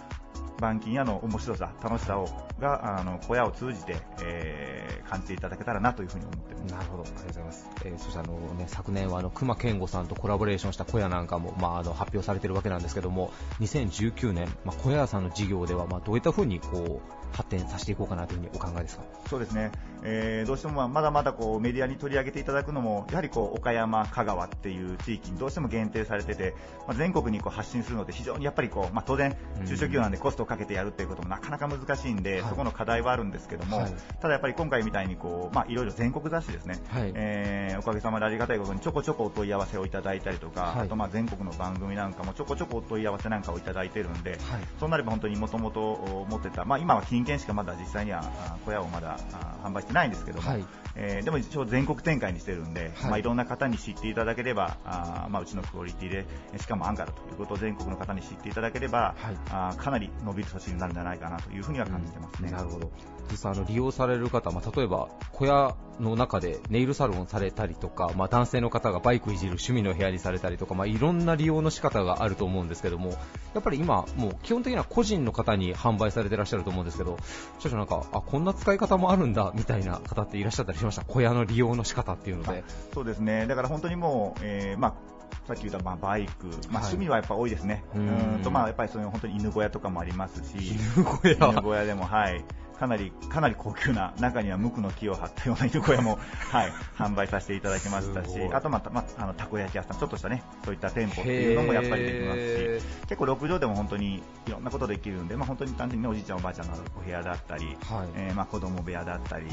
板金屋の面白さ、楽しさをがあの小屋を通じて、えー感じていただけたらなというふうに思ってます。なるほど、ありがとうございます。えーそしてあの、ね、昨年はあの熊健吾さんとコラボレーションした小屋なんかも、まあ、あの発表されているわけなんですけども、2019年、まあ、小屋さんの事業では、まあ、どういったふうにこう発展させていこうかなというふうにお考えですか？そうですね、えーどうしてもまだまだこうメディアに取り上げていただくのも、やはりこう岡山、香川っていう地域にどうしても限定されてて、まあ、全国にこう発信するので、非常にやっぱりこう、まあ、当然、中小企業なんでコストをかけてやるっていうこともなかなか難しいんで、はい。そこの課題はあるんですけども、はい。ただやっぱり今回みたいにこう、まあ、いろいろ全国雑誌ですね、はい。えーおかげさまでありがたいことにちょこちょこお問い合わせをいただいたりとか、はい。あとまあ全国の番組なんかもちょこちょこお問い合わせなんかをいただいてるんで、はい。そうなれば本当にもともと持ってた、まあ、今は金券しかまだ実際にはあ小屋をまだあ販売してないんですけども、はいえーでも一応全国展開にしてるんで、はいいまあ、いろんな方に知っていただければあー、まあ、うちのクオリティでしかもアンガラということを全国の方に知っていただければ、はいあーかなり伸びる年になるんじゃないかなというふうには感じてますね。なるほど。実際あの利用される方、まあ、例えば小屋の中でネイルサロンされたりとか、まあ、男性の方がバイクいじる趣味の部屋にされたりとか、まあ、いろんな利用の仕方があると思うんですけども、やっぱり今、もう基本的には個人の方に販売されてらっしゃると思うんですけど、少々なんか、あ、こんな使い方もあるんだみたいな方っていらっしゃったりしました、小屋の利用の仕方っていうので。そうですね。だから本当にもう、えーまあさっき言ったまあバイク、まあ、はい趣味はやっぱ多いですね。ううんとまあやっぱりそういう本当に犬小屋とかもありますし、犬小屋犬小屋でもはい。かなり、かなり高級な、中には無垢の木を張ったような犬小屋も、はい、販売させていただきましたしあとまた、まあ、あの、たこ焼き屋さん、ちょっとしたね、そういった店舗っていうのもやっぱりできますへし、結構6畳でも本当にいろんなことできるんで、まあ本当に単純にねおじいちゃんおばあちゃんのお部屋だったり、はい。えーまあ子供部屋だったり、ん。え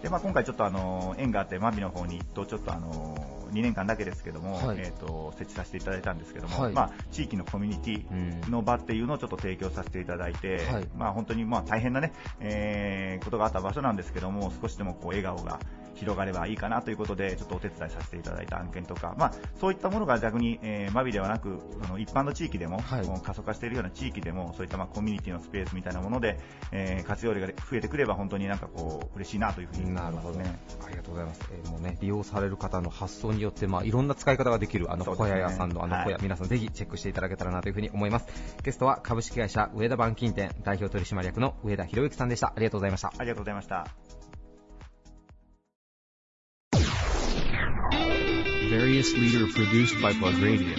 ーでまあ今回ちょっとあの縁があってマビの方にとちょっとあの2年間だけですけども、はい。えっ、と設置させていただいたんですけども、はい。まあ地域のコミュニティの場っていうのをちょっと提供させていただいて、はい。まあ本当にまあ大変なね、えーことがあった場所なんですけども、少しでもこう笑顔が広がればいいかなということで、ちょっとお手伝いさせていただいた案件とか、まあそういったものが逆に、えー、マビではなく、あの一般の地域でも、はいもう過疎化しているような地域でも、そういったまあコミュニティのスペースみたいなもので、えー活用例が増えてくれば本当になんかこう嬉しいなというふうに思いなるほどますね。ありがとうございます。えーもうね、利用される方の発想によって、まあ、いろんな使い方ができる、あの、小屋屋さんのあの小屋、はい皆さんぜひチェックしていただけたらなというふうに思います。ゲストは株式会社上田板金店代表取締役の上田博之さんでした。ありがとうございました。ありがとうございました。Various leader produced by Plug Radio.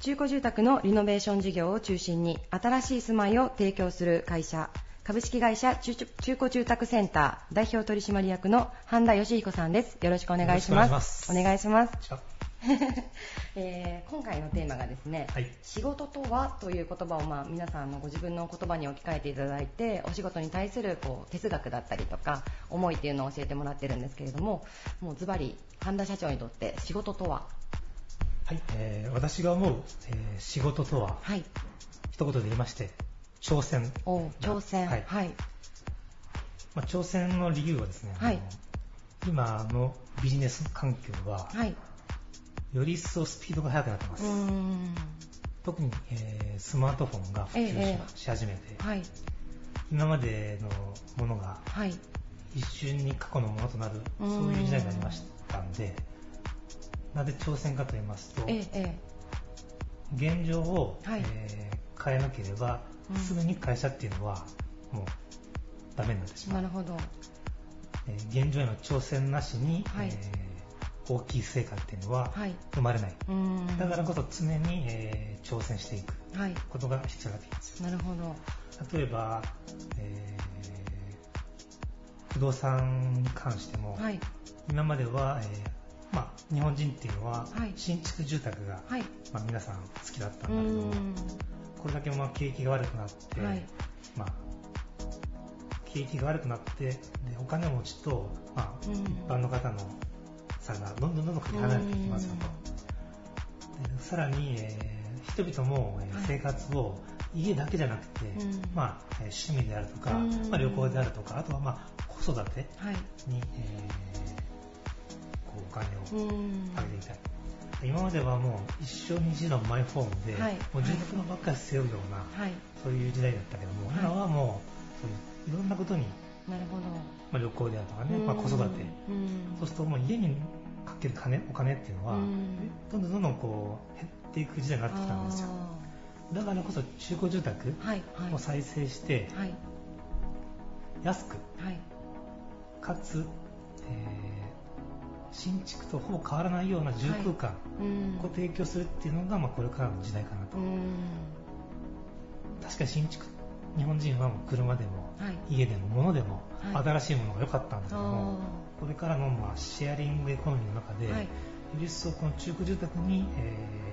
中古住宅のリノベーション事業を中心に新しい住まいを提供する会社株式会社中中古住宅センター代表取締役の半田義彦さんです。よろしくお願いします。お願いします えー今回のテーマがですね、はい。仕事とはという言葉を、まあ、皆さんのご自分の言葉に置き換えていただいてお仕事に対するこう哲学だったりとか思いっていうのを教えてもらってるんですけれどももうズバリ半田社長にとって仕事とは？はい、えー私が思う、えー仕事とは、はい。一言で言いまして、挑戦。お挑戦。はい。はい。まあ、挑戦の理由はですね、はい。今のビジネス環境は、はいより一層スピードが速くなってます。特に、えースマートフォンが普及し,、始めて、はい。今までのものがはい。一瞬に過去のものとなる、うん。そういう時代になりましたんで、なぜ挑戦かと言いますと、えええ現状を、はい。えー変えなければ、うん。すぐに会社っていうのはもうダメになってしまう。えなるほど。えー現状への挑戦なしに、はい。えー大きい成果っていうのははい。生まれない、うーん。だからこそ常に、えー挑戦していくはい。ことが必要になってきます。なるほど。例えば、えー不動産に関しても、はい。今までは、えーまあ、日本人っていうのは、はい。新築住宅が、はい。まあ、皆さん好きだったうんだけどこれだけまあ景気が悪くなって、はい。まあ、景気が悪くなってでお金持ちと、まあ、うん。一般の方の差がどんどんどんどんかけ離れていきますよと。でさらに、えー人々も、生活を家だけじゃなくて、うん。まあ、えー趣味であるとか、うん。まあ、旅行であるとかあとは、まあ、子育てはい。に、えーこうお金をうーん。上げていきたい。今まではもう一生に一度のマイホームで、はい。もう住宅のばっかり背負うような、はい。そういう時代だったけども、はい。今はもうそういういろんなことに、なるほど。まあ、旅行であるとかね、まあ、子育て、うん。そうするともう家にかける金お金っていうのは、うん。どんどんどんどんこう減っていく時代になってきたんですよ。あだからこそ中古住宅を再生して、はい。安くはい。かつ、えー新築とほぼ変わらないような住空間うん。を提供するっていうのが、まあ、これからの時代かなと、うん。確かに新築日本人はもう車でもはい。家でも物でも、はい。新しいものが良かったんだけどもあこれからのまあシェアリングエコノミーの中で、はいより一層この中古住宅に、えー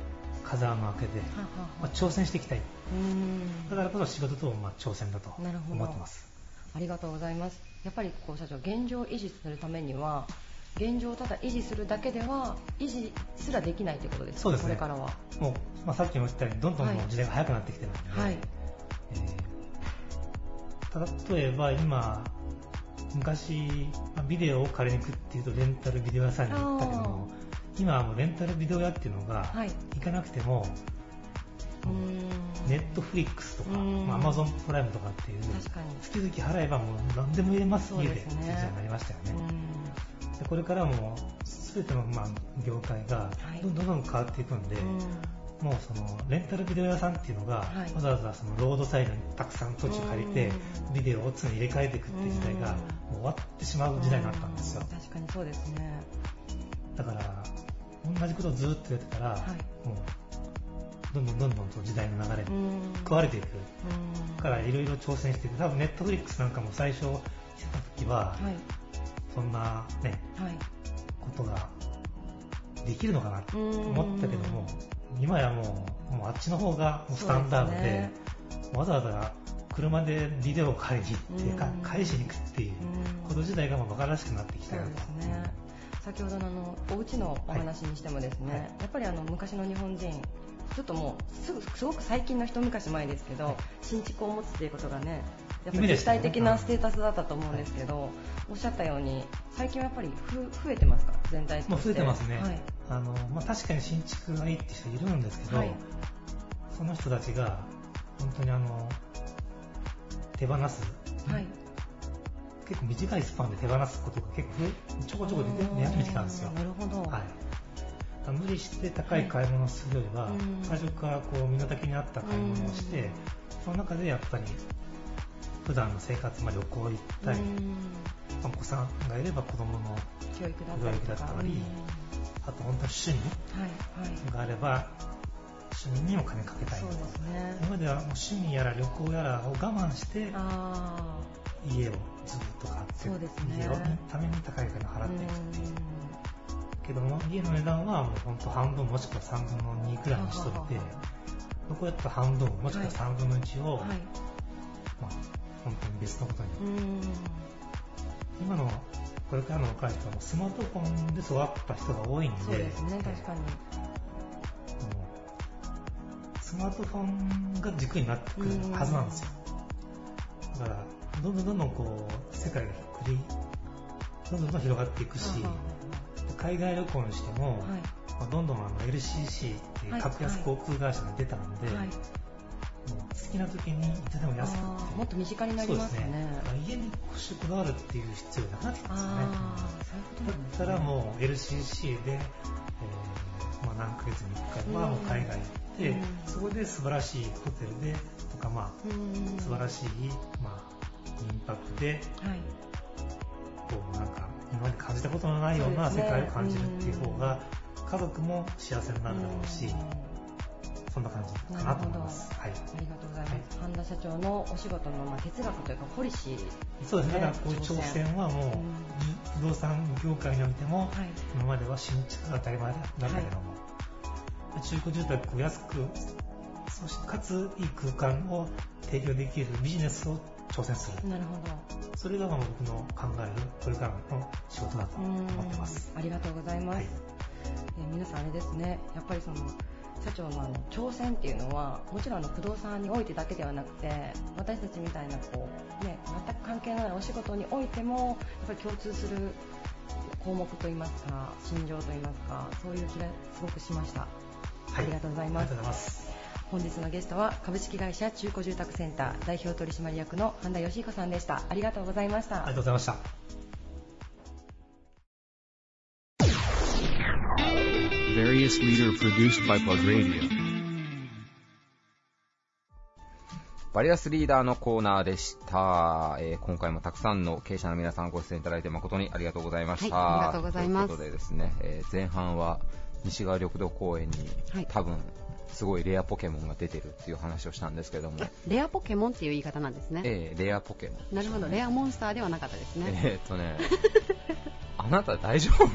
風穴を開けて、ははまあ、挑戦していきたい。うーんだからこそ仕事とまあ挑戦だと思ってます。ありがとうございます。やっぱりこう社長、現状を維持するためには、現状をただ維持するだけでは維持すらできないということですか？そうですねこれからは。もう、まあ、さっきも言ったように、どんどん時代が早くなってきてるので、はい。えー例えば今、昔、まあビデオを借りに行くっていうとレンタルビデオ屋さんに行ったけども、今はもうレンタルビデオ屋っていうのが、はい。行かなくても、ネットフリックスとか、アマゾンプライムとかっていう。月々払えばもう何でも入れます、家でっていう時代になりましたよね。うでこれからも全てのまあ業界がはい。どんどん変わっていくんで、んうんもうそのレンタルビデオ屋さんっていうのが、はいわざわざそのロードサイドにたくさん土地借りて、うんビデオを常に入れ替えていくっていう時代が、うんもう終わってしまう時代になったんですよ。確かにそうですね。だから、同じことをずっとやってたら、はいもう、どんどんどんどんと時代の流れにうん食われていく。うんからいろいろ挑戦していく。多分ネットフリックスなんかも最初来た時は、はい。そんなね、はい。ことができるのかなと思ったけども、今やもう、もうあっちの方がスタンダードで、ですねわざわざ車でビデオを借りに行って、かうん返しに行くっていううんこと自体がもう馬鹿らしくなってきたよと。ですね。先ほどのあのお家のお話にしてもですね、はいやっぱりあの昔の日本人、ちょっともうすぐすごく最近の一昔前ですけど、はい新築を持つっていうことがね、やっぱ夢り絶でしたよね対的なステータスだったと思うんですけど、おっしゃったように最近はやっぱりふ増えてますか？全体として。もう増えてますね。はい。あのまあ、確かに新築がいいって人いるんですけど、はい。その人たちが本当にあの手放す、はい。結構短いスパンで手放すことが結構ちょこちょこ出て出始めてきたんですよ。なるほど。はい。無理して高い買い物をするよりは、最初からこう身の丈に合った買い物をして、うん。その中でやっぱり普段の生活、まあ、旅行行ったり、うん。お子さんがいれば子供の教育だったりあと本当に趣味。があれば趣味にお金かけたいそうですね。今まではもう趣味やら旅行やらを我慢してあ家をずっと買ってね家のために高いお金をあ。払っていくっていううんけども家の値段はもう本当半分もしくは3分の2ぐらいにしといてははは残りだった3分もしくは3分の1を、はい。まあ、本当に別のことにうん。今のこれからの若い人はもうスマートフォンで育った人が多いんでそうですね、確かに。スマートフォンが軸になってくるはずなんですよだからどんどんどんどんこう世界が繰りどんどんどんどん広がっていくしははは海外旅行にしても、はい。まあどんどんあの LCC っていうはい格安航空会社が出たので、はい。もう好きな時にいつでも安く。もっと身近になりますね。ですだから家に腰しこだわるっていう必要なくなってきたんですよね。ああ、そういうことだったらもう LCC で、えーまあ、何ヶ月に1回はもう海外行って、うん。そこで素晴らしいホテルでとか、まあ、うん。素晴らしい、まあ、民泊ではい。こうなんか今まで感じたことのないような世界を感じるっていう方が家族も幸せになるだろうし、うんそんな感じかなと思います。はい、ありがとうございます。半田社長のお仕事のまあ哲学というかポリシー。そうですね、だからねこういう挑戦はもう、不動産業界においても、はい。今までは新築が当たり前だったけれども、中古住宅を安く、そしてかついい空間を提供できるビジネスを挑戦する。なるほど。それがまあ僕の考えるこれからの仕事だと思ってます。ありがとうございます。はいえ皆さんあれですね、やっぱりその社長のあの挑戦っていうのはもちろんあの不動産においてだけではなくて私たちみたいなこう、ね、全く関係のないお仕事においてもやっぱり共通する項目といいますか心情といいますかそういう気がすごくしました。ありがとうございますありがとうございます。本日のゲストは株式会社中古住宅センター代表取締役の半田義彦さんでした。ありがとうございました。ありがとうございました。Various leader produced by Plug Radio. バリアスリーダーのコーナーでした、えー今回もたくさんの経営者の皆さんご出演いただいて誠にありがとうございました。はいありがとうございますということでですね、えー前半は西側緑道公園に、はい多分すごいレアポケモンが出てるっていう話をしたんですけども、レアポケモンっていう言い方なんですね。えーレアポケモン。なるほど、レアモンスターではなかったですね。えーっとね、あなた大丈夫？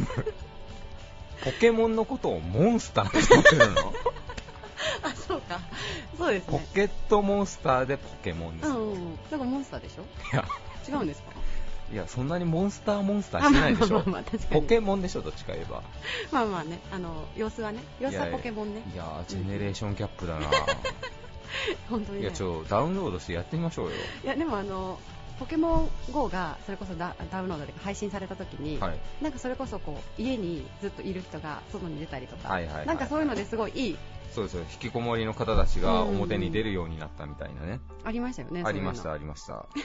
ポケモンのことをモンスターって言ってるの？そうですね。ポケットモンスターでポケモンです。うんうんうん。だからモンスターでしょ？いや、違うんですか？いや、そんなにモンスターモンスターしてないでしょ？あまあポケモンでしょ、どっちか言えば。まあまあね、あの、様子はね、様子はポケモンね。いやー、ジェネレーションギャップだな 本当にね。いや、ちょ、ダウンロードしてやってみましょうよ。いやでもあのポケモン GO がそれこそダダウンロードで配信された時に、はい。なんかそれこそこう家にずっといる人が外に出たりとか、はいはいはいなんかそういうのですごいいいそうですよ、引きこもりの方たちが表に出るようになったみたいなね。ありましたよね。ありましういうありました。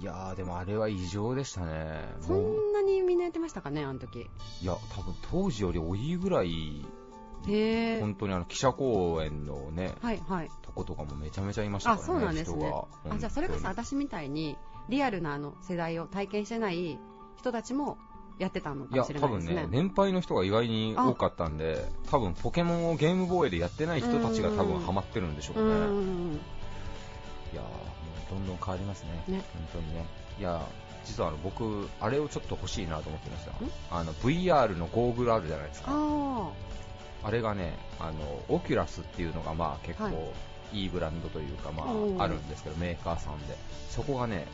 いやー、でもあれは異常でしたね。のそんなにみんなやってましたかね、あの時。いや、多分当時より多いぐらい、へえ。本当にあの記者公演のね、はいはい。とことかもめちゃめちゃいましたあ、からね、そうなんですね。あ、じゃあそれこそ私みたいにリアルなあの世代を体験してない人たちもやってたのかもいや、多分しれないですね。ね、年配の人が意外に多かったんで、多分ポケモンをゲームボーイでやってない人たちが多分ハマってるんでしょうね。いやー、もうどんどん変わりますね。ね本当にね。いやー、実はあの僕、あれをちょっと欲しいなと思ってました。あの、VR のゴーグルあるじゃないですか。ああれがね、あの、 Oculus っていうのがまあ結構はいいいブランドというかまああるんですけど、メーカーさんで。そこがね、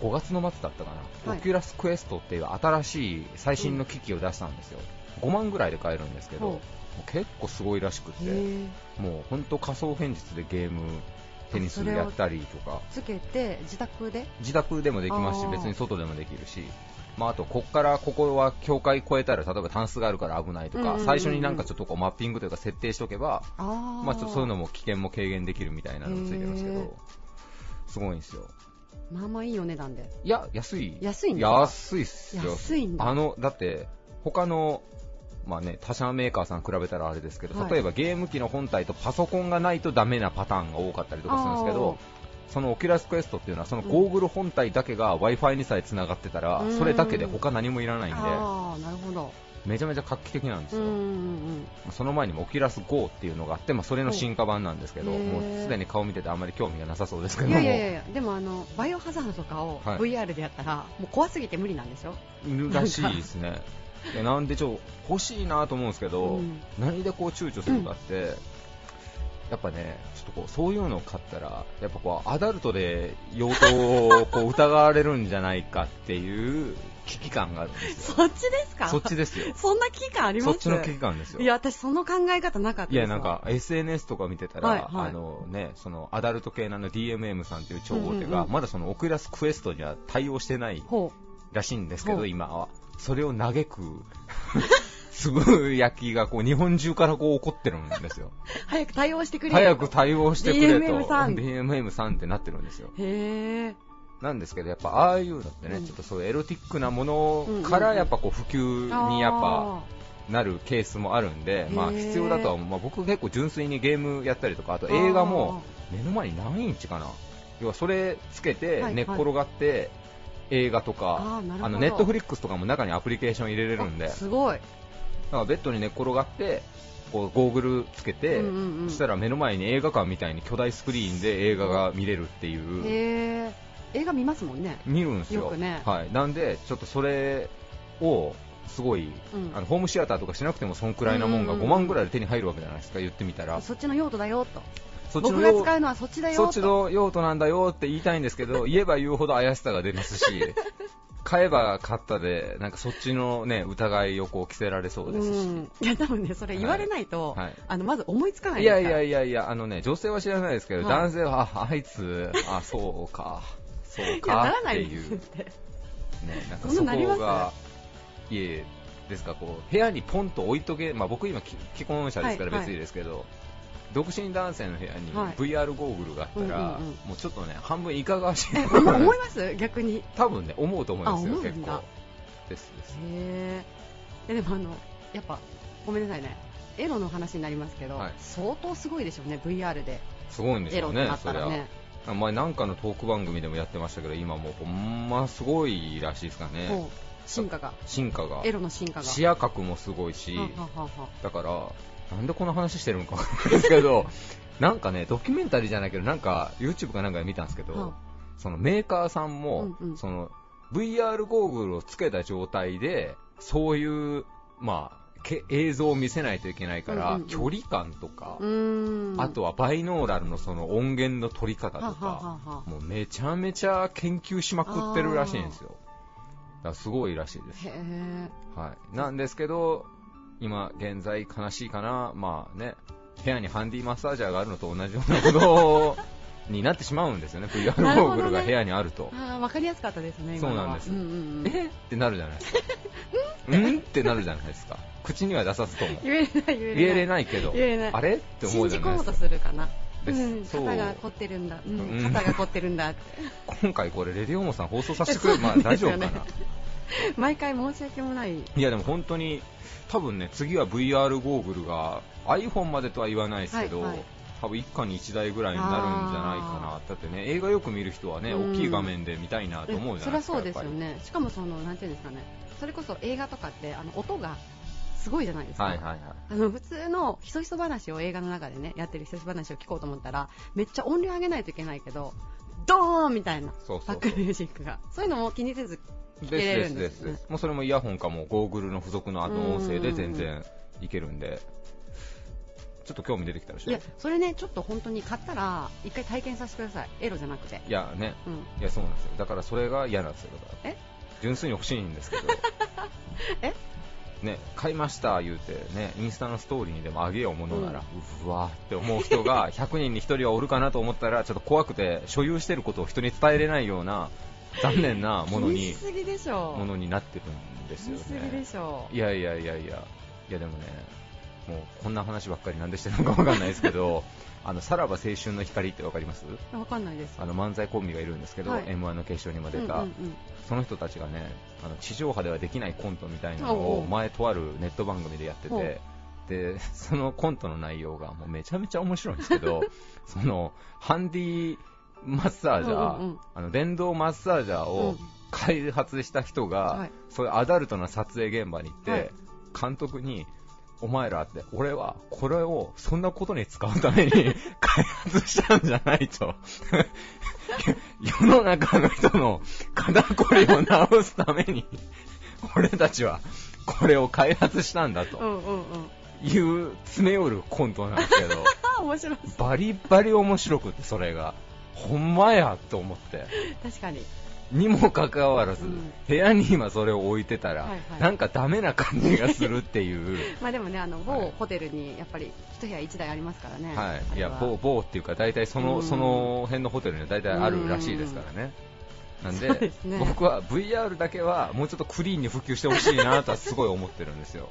5月の末だったかな、はい Oculus Quest っていう新しい最新の機器を出したんですよ。5万ぐらいで買えるんですけど、結構すごいらしくあ。て。もう本当仮想現実でゲーム、テニスやったりとか、つけて自宅で？自宅でもできますし別に外でもできるし、まあ、あとこっからここは境界越えたら例えばタンスがあるから危ないとか、最初になんかちょっとこうマッピングというか設定しておけば、ああ。まあ、ちょっとそういうのも危険も軽減できるみたいなのがついてるんですけどすごいんですよ。まあまあいいお値段で。いや安い。安いんですか安いっすよ。安いんだ。あのだって他のまあね、他社メーカーさん比べたらあれですけど、はい。例えばゲーム機の本体とパソコンがないとダメなパターンが多かったりとかするんですけど、その Oculus Quest っていうのはそのゴーグル本体だけが Wi-Fi にさえ繋がってたら、うん。それだけで他何もいらないんで、ああ、なるほど。めちゃめちゃ画期的なんですよ。うんうんうん。その前にもオキュラス GO っていうのがあって、まあ、それの進化版なんですけど、もうすでに顔見ててあんまり興味がなさそうですけど。いも、やいやいやでもあの、バイオハザードとかをはい VR でやったら、もう怖すぎて無理なんでしょらしいですね。なんでちょ欲しいなと思うんですけど、うん。何でこう躊躇するかって、やっぱね、ちょっとこうそういうのを買ったら、やっぱこうアダルトで用途をこう 疑われるんじゃないかっていう危機感があるんですよ。そっちですか？そっちですよ。そんな危機感あります？そっちの危機感ですよ。いや、私その考え方なかったいや、ですわなんか SNS とか見てたら、はいはいあのね、そのアダルト系の DMM さんという超大手が、うんまだそのオクラスクエストには対応してないほらしいんですけど、今は。それを嘆く、つぶやきがこう日本中からこう起こってるんですよ。う。早く対応してくれよ早く対応してくれと。DMM さん DMM さんってなってるんですよ。へえ。なんですけど、やっぱああいうのってね、うんちょっとそういうエロティックなものからやっぱこう普及にやっぱ、なるケースもあるんで、まあ必要だとは思う、まあ、僕結構純粋にゲームやったりとか、あと映画も目の前に何インチかな、要はそれつけてはい寝っ転がって映画とか、あのネットフリックスとかも中にアプリケーション入れれるんで、すごい。からベッドに寝っ転がって、こうゴーグルつけて、うんうんうんそしたら目の前に映画館みたいに巨大スクリーンで映画が見れるっていう、へえ。映画見ますもんね。見るんですよ。よくねはい。なんで、ちょっとそれを、すごい、うんあのホームシアターとかしなくてもそんくらいなもんがうんうんうん5万ぐらいで手に入るわけじゃないですか、言ってみたら。そっちの用途だよと。そっちの僕が使うのはそっちだよと。そっちの用途なんだよって言いたいんですけど、言えば言うほど怪しさが出ますし、買えば買ったで、なんかそっちのね、疑いをこう着せられそうですし。うん。いや、多分ね、それ言われないと、はい。あの、まず思いつかないいやいやいやいや、あのね、女性は知らないですけど、はい。男性は、あ、あいつ、あ、そうか、そうからっていう。ね、なんかそこが、いえ、ですか、こう、部屋にポンと置いとけ、まあ僕今、き既婚者ですからはい。別にですけど、独身男性の部屋にはい VR ゴーグルがあったら、もうちょっとね、半分いかがわしい 思います？逆に？多分ね、思うと思いますよ、結構。ですです。へえ。でもあの、やっぱ、ごめんなさいね。エロの話になりますけど、はい相当すごいでしょうね、VR で。すごいんでしょうねそりゃたらね。。前なんかのトーク番組でもやってましたけど、今もうほんますごいらしいですかね。進化が。進化が。エロの進化が。視野角もすごいし、ははははだから、なんでこの話してるのかわかんないですけど、なんかね、ドキュメンタリーじゃないけど、なんか YouTube かなんかで見たんですけど、はそのメーカーさんも、うんうんその VR ゴーグルをつけた状態で、そういう、まあ、け映像を見せないといけないから、うんうんうん距離感とか。あとはバイノーラルのその音源の取り方とははか、ははもうめちゃめちゃ研究しまくってるらしいんですよ。だからすごいらしいです。はい。なんですけど、今現在悲しいかな、まあね、部屋にハンディマッサージャーがあるのと同じようなことになってしまうんですよね、VR ゴーグルが部屋にあると。ああ、わかりやすかったですね、そうなんですうんうんうん。え？ってなるじゃないですか。うん？ってなるじゃないですか。口には出さずとも。言えれない、言え。言えれないけど、言えれないあれ？って思うじゃないですかうと。するかな。ですうん、肩が凝ってるんだ。うん、うん肩が凝ってるんだって。今回これ、レディオモさん放送させてくれる、まあ大丈夫かな。毎回申し訳もない。いやでも本当に、多分ね、次は VR ゴーグルが iPhone までとは言わないですけど、はいはい多分一家に一台ぐらいになるんじゃないかな。だってね、映画よく見る人はね、うん大きい画面で見たいなと思うじゃないですか。そりゃそうですよね。しかもその、なんていうんですかね。それこそ映画とかって、あの、音がすごいじゃないですか。はいはいはい。あの普通のひそひそ話を映画の中でねやってるひそひそ話を聞こうと思ったらめっちゃ音量上げないといけないけどドーンみたいなバックミュージックがそういうのも気にせず聞けれるんですよね。もうそれもイヤホンかもゴーグルの付属のあの音声で全然いけるんで、ちょっと興味出てきたでしょ？いやそれねちょっと本当に買ったら一回体験させてください。エロじゃなくて。いやね、うん。いやそうなんですよ。だからそれが嫌なんですよだから。え？純粋に欲しいんですけど。え？ね買いました言うてねインスタのストーリーにでもあげようものなら、うわーって思う人が 100人に1人はおるかなと思ったらちょっと怖くて所有してることを人に伝えれないような残念なもの気ににしすぎでしょ。ものになってるんですよね。しょ。いやいやいやいや。いやでもねもうこんな話ばっかりなんでしてるのかわかんないですけど あのさらば青春の光ってわかります？わかんないです。あの漫才コンビがいるんですけど、はい。m 1の決勝にも出た、うんうんうん。その人たちがねあの地上波ではできないコントみたいなのを前とあるネット番組でやっててでそのコントの内容がもうめちゃめちゃ面白いんですけど そのハンディマッサージャー、うんうんうん。あの電動マッサージャーうをん。開発した人が、はい。そういうアダルトな撮影現場に行って、はい。監督にお前らって、俺はこれをそんなことに使うために 開発したんじゃないと。世の中の人の肩こりを治すために、俺たちはこれを開発したんだと。うんうんうん。いう詰め寄るコントなんですけど、あ 面白いバリバリ面白くて、それが。ほんまやと思って。確かににもかかわらず、うん部屋に今それを置いてたら、はいはいなんかダメな感じがするっていう。まあでもねあのはい某ホテルにやっぱり一部屋一台ありますからねはい、いや某某っていうか大体その,、うんその辺のホテルには大体あるらしいですからね。なんでね僕は VR だけはもうちょっとクリーンに普及してほしいなとはすごい思ってるんですよ。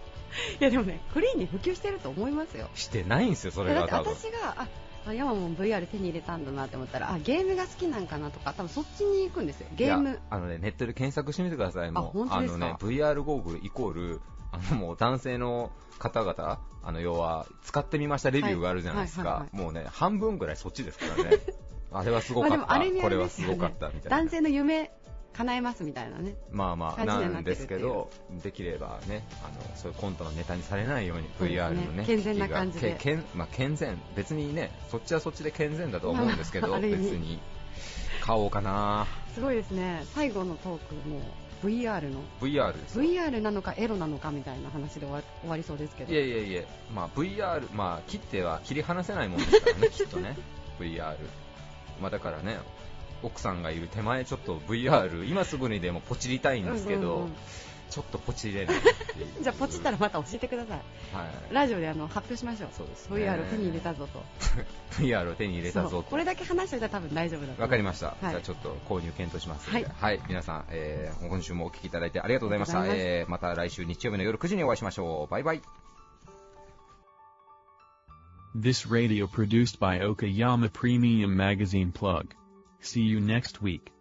いやでもねクリーンに普及してると思いますよしてないんですよ、それが多分。私がああヤマも VR 手に入れたんだなって思ったらあゲームが好きなんかなとか多分そっちに行くんですよゲームあのね、ネットで検索してみてください、もう。あのね、VR ゴーグルイコール、あのもう男性の方々、あの要は使ってみましたレビューがあるじゃないですはいはいはいか。もうね、半分ぐらいそっちですからね。あれはすごかった、まああれにあこれはすごかったみたいな。男性の夢叶えますみたいなね。まあまあ、ななんですけど、できればね、あの、そういうコントのネタにされないように、VR のね、健全な感じで。まあ、健全、別にね、そっちはそっちで健全だと思うんですけど、別に、買おうかな。すごいですね。最後のトークも VR の。VR ですよ。VR なのかエロなのかみたいな話で終わ終わりそうですけど。いやいやいや、まあ VR、まあ切っては切り離せないもんですからね、きっとね、VR。まあだからね、奥さんがいる手前ちょっと VR、今すぐにでもポチりたいんですけど、うんうんうんちょっとポチれない。じゃあポチったらまた教えてくださいはい。ラジオであの発表しましょうそうですね VR 手に入れたぞと VR を手に入れたぞとこ。れだけ話しておいたら多分大丈夫だとわかりました、はいじゃあちょっと購入検討しますので、ははいい、皆さん、えー今週もお聞きいただいてありがとうございました。えーまた来週日曜日の夜9時にお会いしましょう。バイバイ。This radio produced by Okayama Premium Magazine Plug. See you next week.